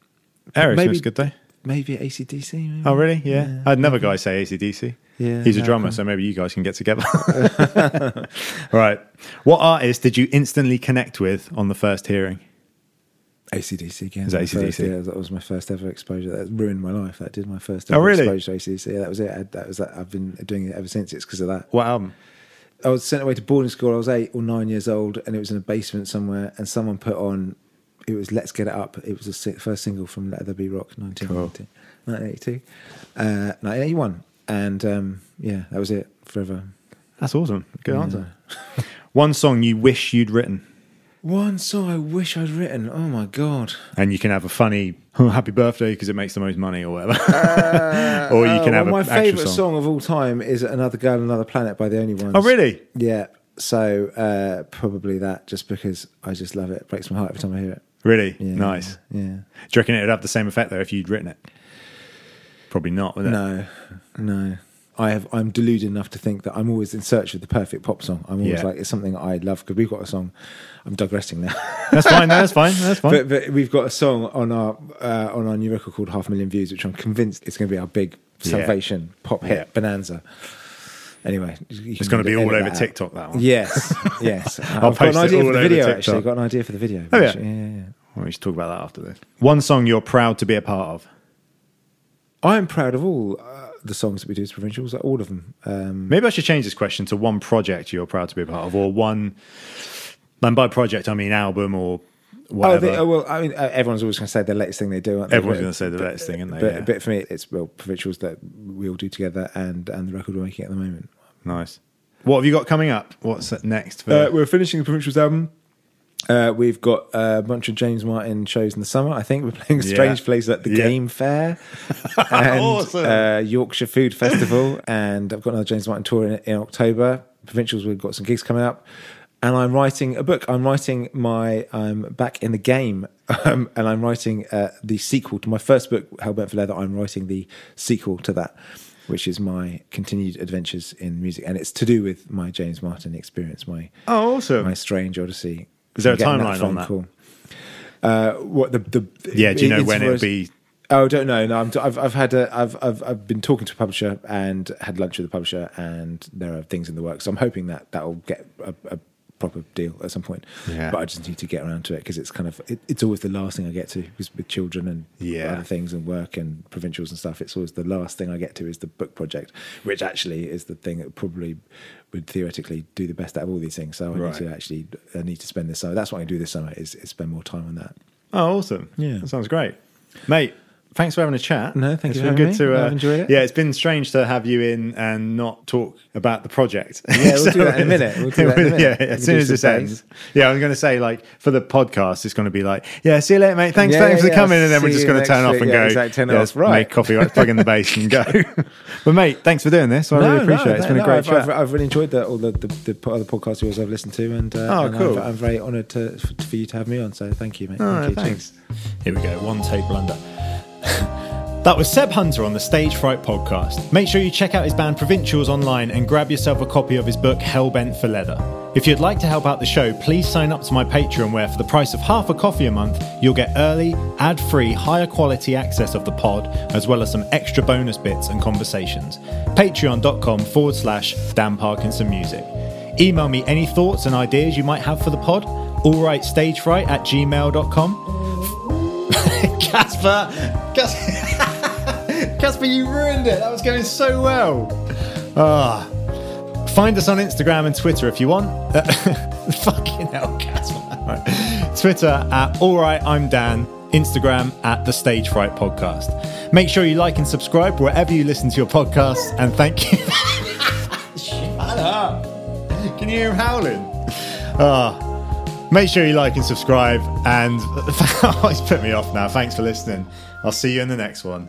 Aerosmith's maybe- good though. Maybe ACDC. Maybe? Oh really? Yeah. I had another guy say ACDC. Yeah, He's a no, drummer, so maybe you guys can get together. right. What artist did you instantly connect with on the first hearing? ACDC again. Is that AC/DC? First, yeah, that was my first ever exposure. That ruined my life. That did my first Oh, really? exposure to ACDC. Yeah, that was it. I, that was that. I've been doing it ever since. It's because of that. What album? I was sent away to boarding school. I was eight or nine years old, and it was in a basement somewhere. And someone put on, it was "Let's Get It Up." It was the si- first single from Let There Be Rock, 1990, 1982, uh, 1981, and um, yeah, that was it forever. That's awesome. Good answer. One song you wish you'd written, One song I wish I'd written. Oh my god! and you can have a funny oh, "Happy Birthday" because it makes the most money or whatever, or you can Uh, have well, my favourite song. song. of all time is "Another Girl, Another Planet" by the Only Ones. Oh really? Yeah. So uh, probably that, just because I just love it. it. Breaks my heart every time I hear it. Really Yeah, nice. Yeah. Do you reckon it'd have the same effect though if you'd written it? Probably not. Would it? No, no. I have. I'm deluded enough to think that I'm always in search of the perfect pop song. I'm always Yeah. like it's something I love because we've got a song. I'm digressing now, That's fine. No, that's fine. That's fine. but, but we've got a song on our uh, on our new record called Half a Million Views, which I'm convinced is going to be our big Yeah. salvation pop hit Yeah. bonanza. Anyway, it's going to be all over that out. TikTok. That one. Yes, yes. I'll I've got post an it idea all for the video. TikTok. Actually, I've got an idea for the video. Oh, yeah? actually. yeah, yeah. Well, we should talk about that after this. One song you're proud to be a part of. I'm proud of all uh, the songs that we do as provincials, like all of them. Um, Maybe I should change this question to one project you're proud to be a part of, or one. And by project, I mean album or Oh, they, oh, well, I mean, uh, everyone's always going to say the latest thing they do. Aren't they? Everyone's gonna say the but- latest thing, aren't they? But, Yeah. but for me, it's well, provincials that we all do together, and and the record we're making at the moment. nice. What have you got coming up? What's next? For, Uh, we're finishing the provincials album. Uh, we've got a bunch of James Martin shows in the summer. I think we're playing a Yeah. strange place at the Yeah. Game Fair and Awesome. uh, Yorkshire Food Festival, and I've got another James Martin tour in, in October. Provincials, we've got some gigs coming up, and I'm writing a book. I'm writing my I'm back in the game, um, and I'm writing uh, the sequel to my first book, Hellbent for Leather. I'm writing the sequel to that. Which is my continued adventures in music, and it's to do with my James Martin experience, my oh, awesome. my strange odyssey. Is there a timeline on that? call. Uh, what the the yeah, do you know when it'll be? Oh, I don't know. No, I'm, I've I've had a, I've I've I've been talking to a publisher and had lunch with the publisher, and there are things in the works. So I'm hoping that that will get a, a proper deal at some point. Yeah. But I just need to get around to it because it's kind of it, it's always the last thing I get to because with children and Yeah. other things and work and provincials and stuff. It's always the last thing I get to is the book project, which actually is the thing that probably would theoretically do the best out of all these things. So I Right. need to actually I need to spend this summer. That's what I do this summer is, is spend more time on that. Oh, awesome. Yeah. that sounds great, mate. Thanks for having a chat. No, thank It's for good having me. to. Uh, I've it. Yeah, it's been strange to have you in and not talk about the project. Yeah, we'll do that in a minute. We'll do that in a minute. yeah, as soon as this ends. Yeah, I was going to say like for the podcast, it's going to be like, yeah, see you later, mate. Thanks, Yeah, thanks yeah, for coming, and then we're just going to turn off and Yeah, go. exactly, turn yeah, off. Right. Make coffee, like, plug in the bass, and go. but mate, thanks for doing this. I really appreciate it. It's been a great I've, chat. I've, I've really enjoyed the, all the, the, the other podcasts yours I've listened to, and, uh, Oh, cool. I'm, very honoured to for, you to have me on. So thank you, mate. Thanks. Here we go, one take blunder. that was Seb Hunter on the Stage Fright podcast. Make sure you check out his band Provincials online and grab yourself a copy of his book Hellbent for Leather. If you'd like to help out the show, please sign up to my Patreon where for the price of half a coffee a month, you'll get early, ad-free, higher quality access of the pod, as well as some extra bonus bits and conversations. Patreon.com forward slash Dan Parkinson Music. Email me any thoughts and ideas you might have for the pod. Alrightstagefright at gmail.com. Casper! Casper, you ruined it. That was going so well. Ah. Find us on Instagram and Twitter if you want. Fucking hell, Casper. Right. Twitter at All Right, I'm Dan, Instagram at The Stage Fright Podcast. Make sure you like and subscribe wherever you listen to your podcasts, and thank you. Shut up. Can you hear him howling? Ah. Make sure you like and subscribe, and it's put me off now. Thanks for listening. I'll see you in the next one.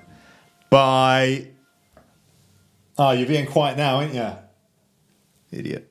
Bye. Oh, you're being quiet now, aren't you? Idiot.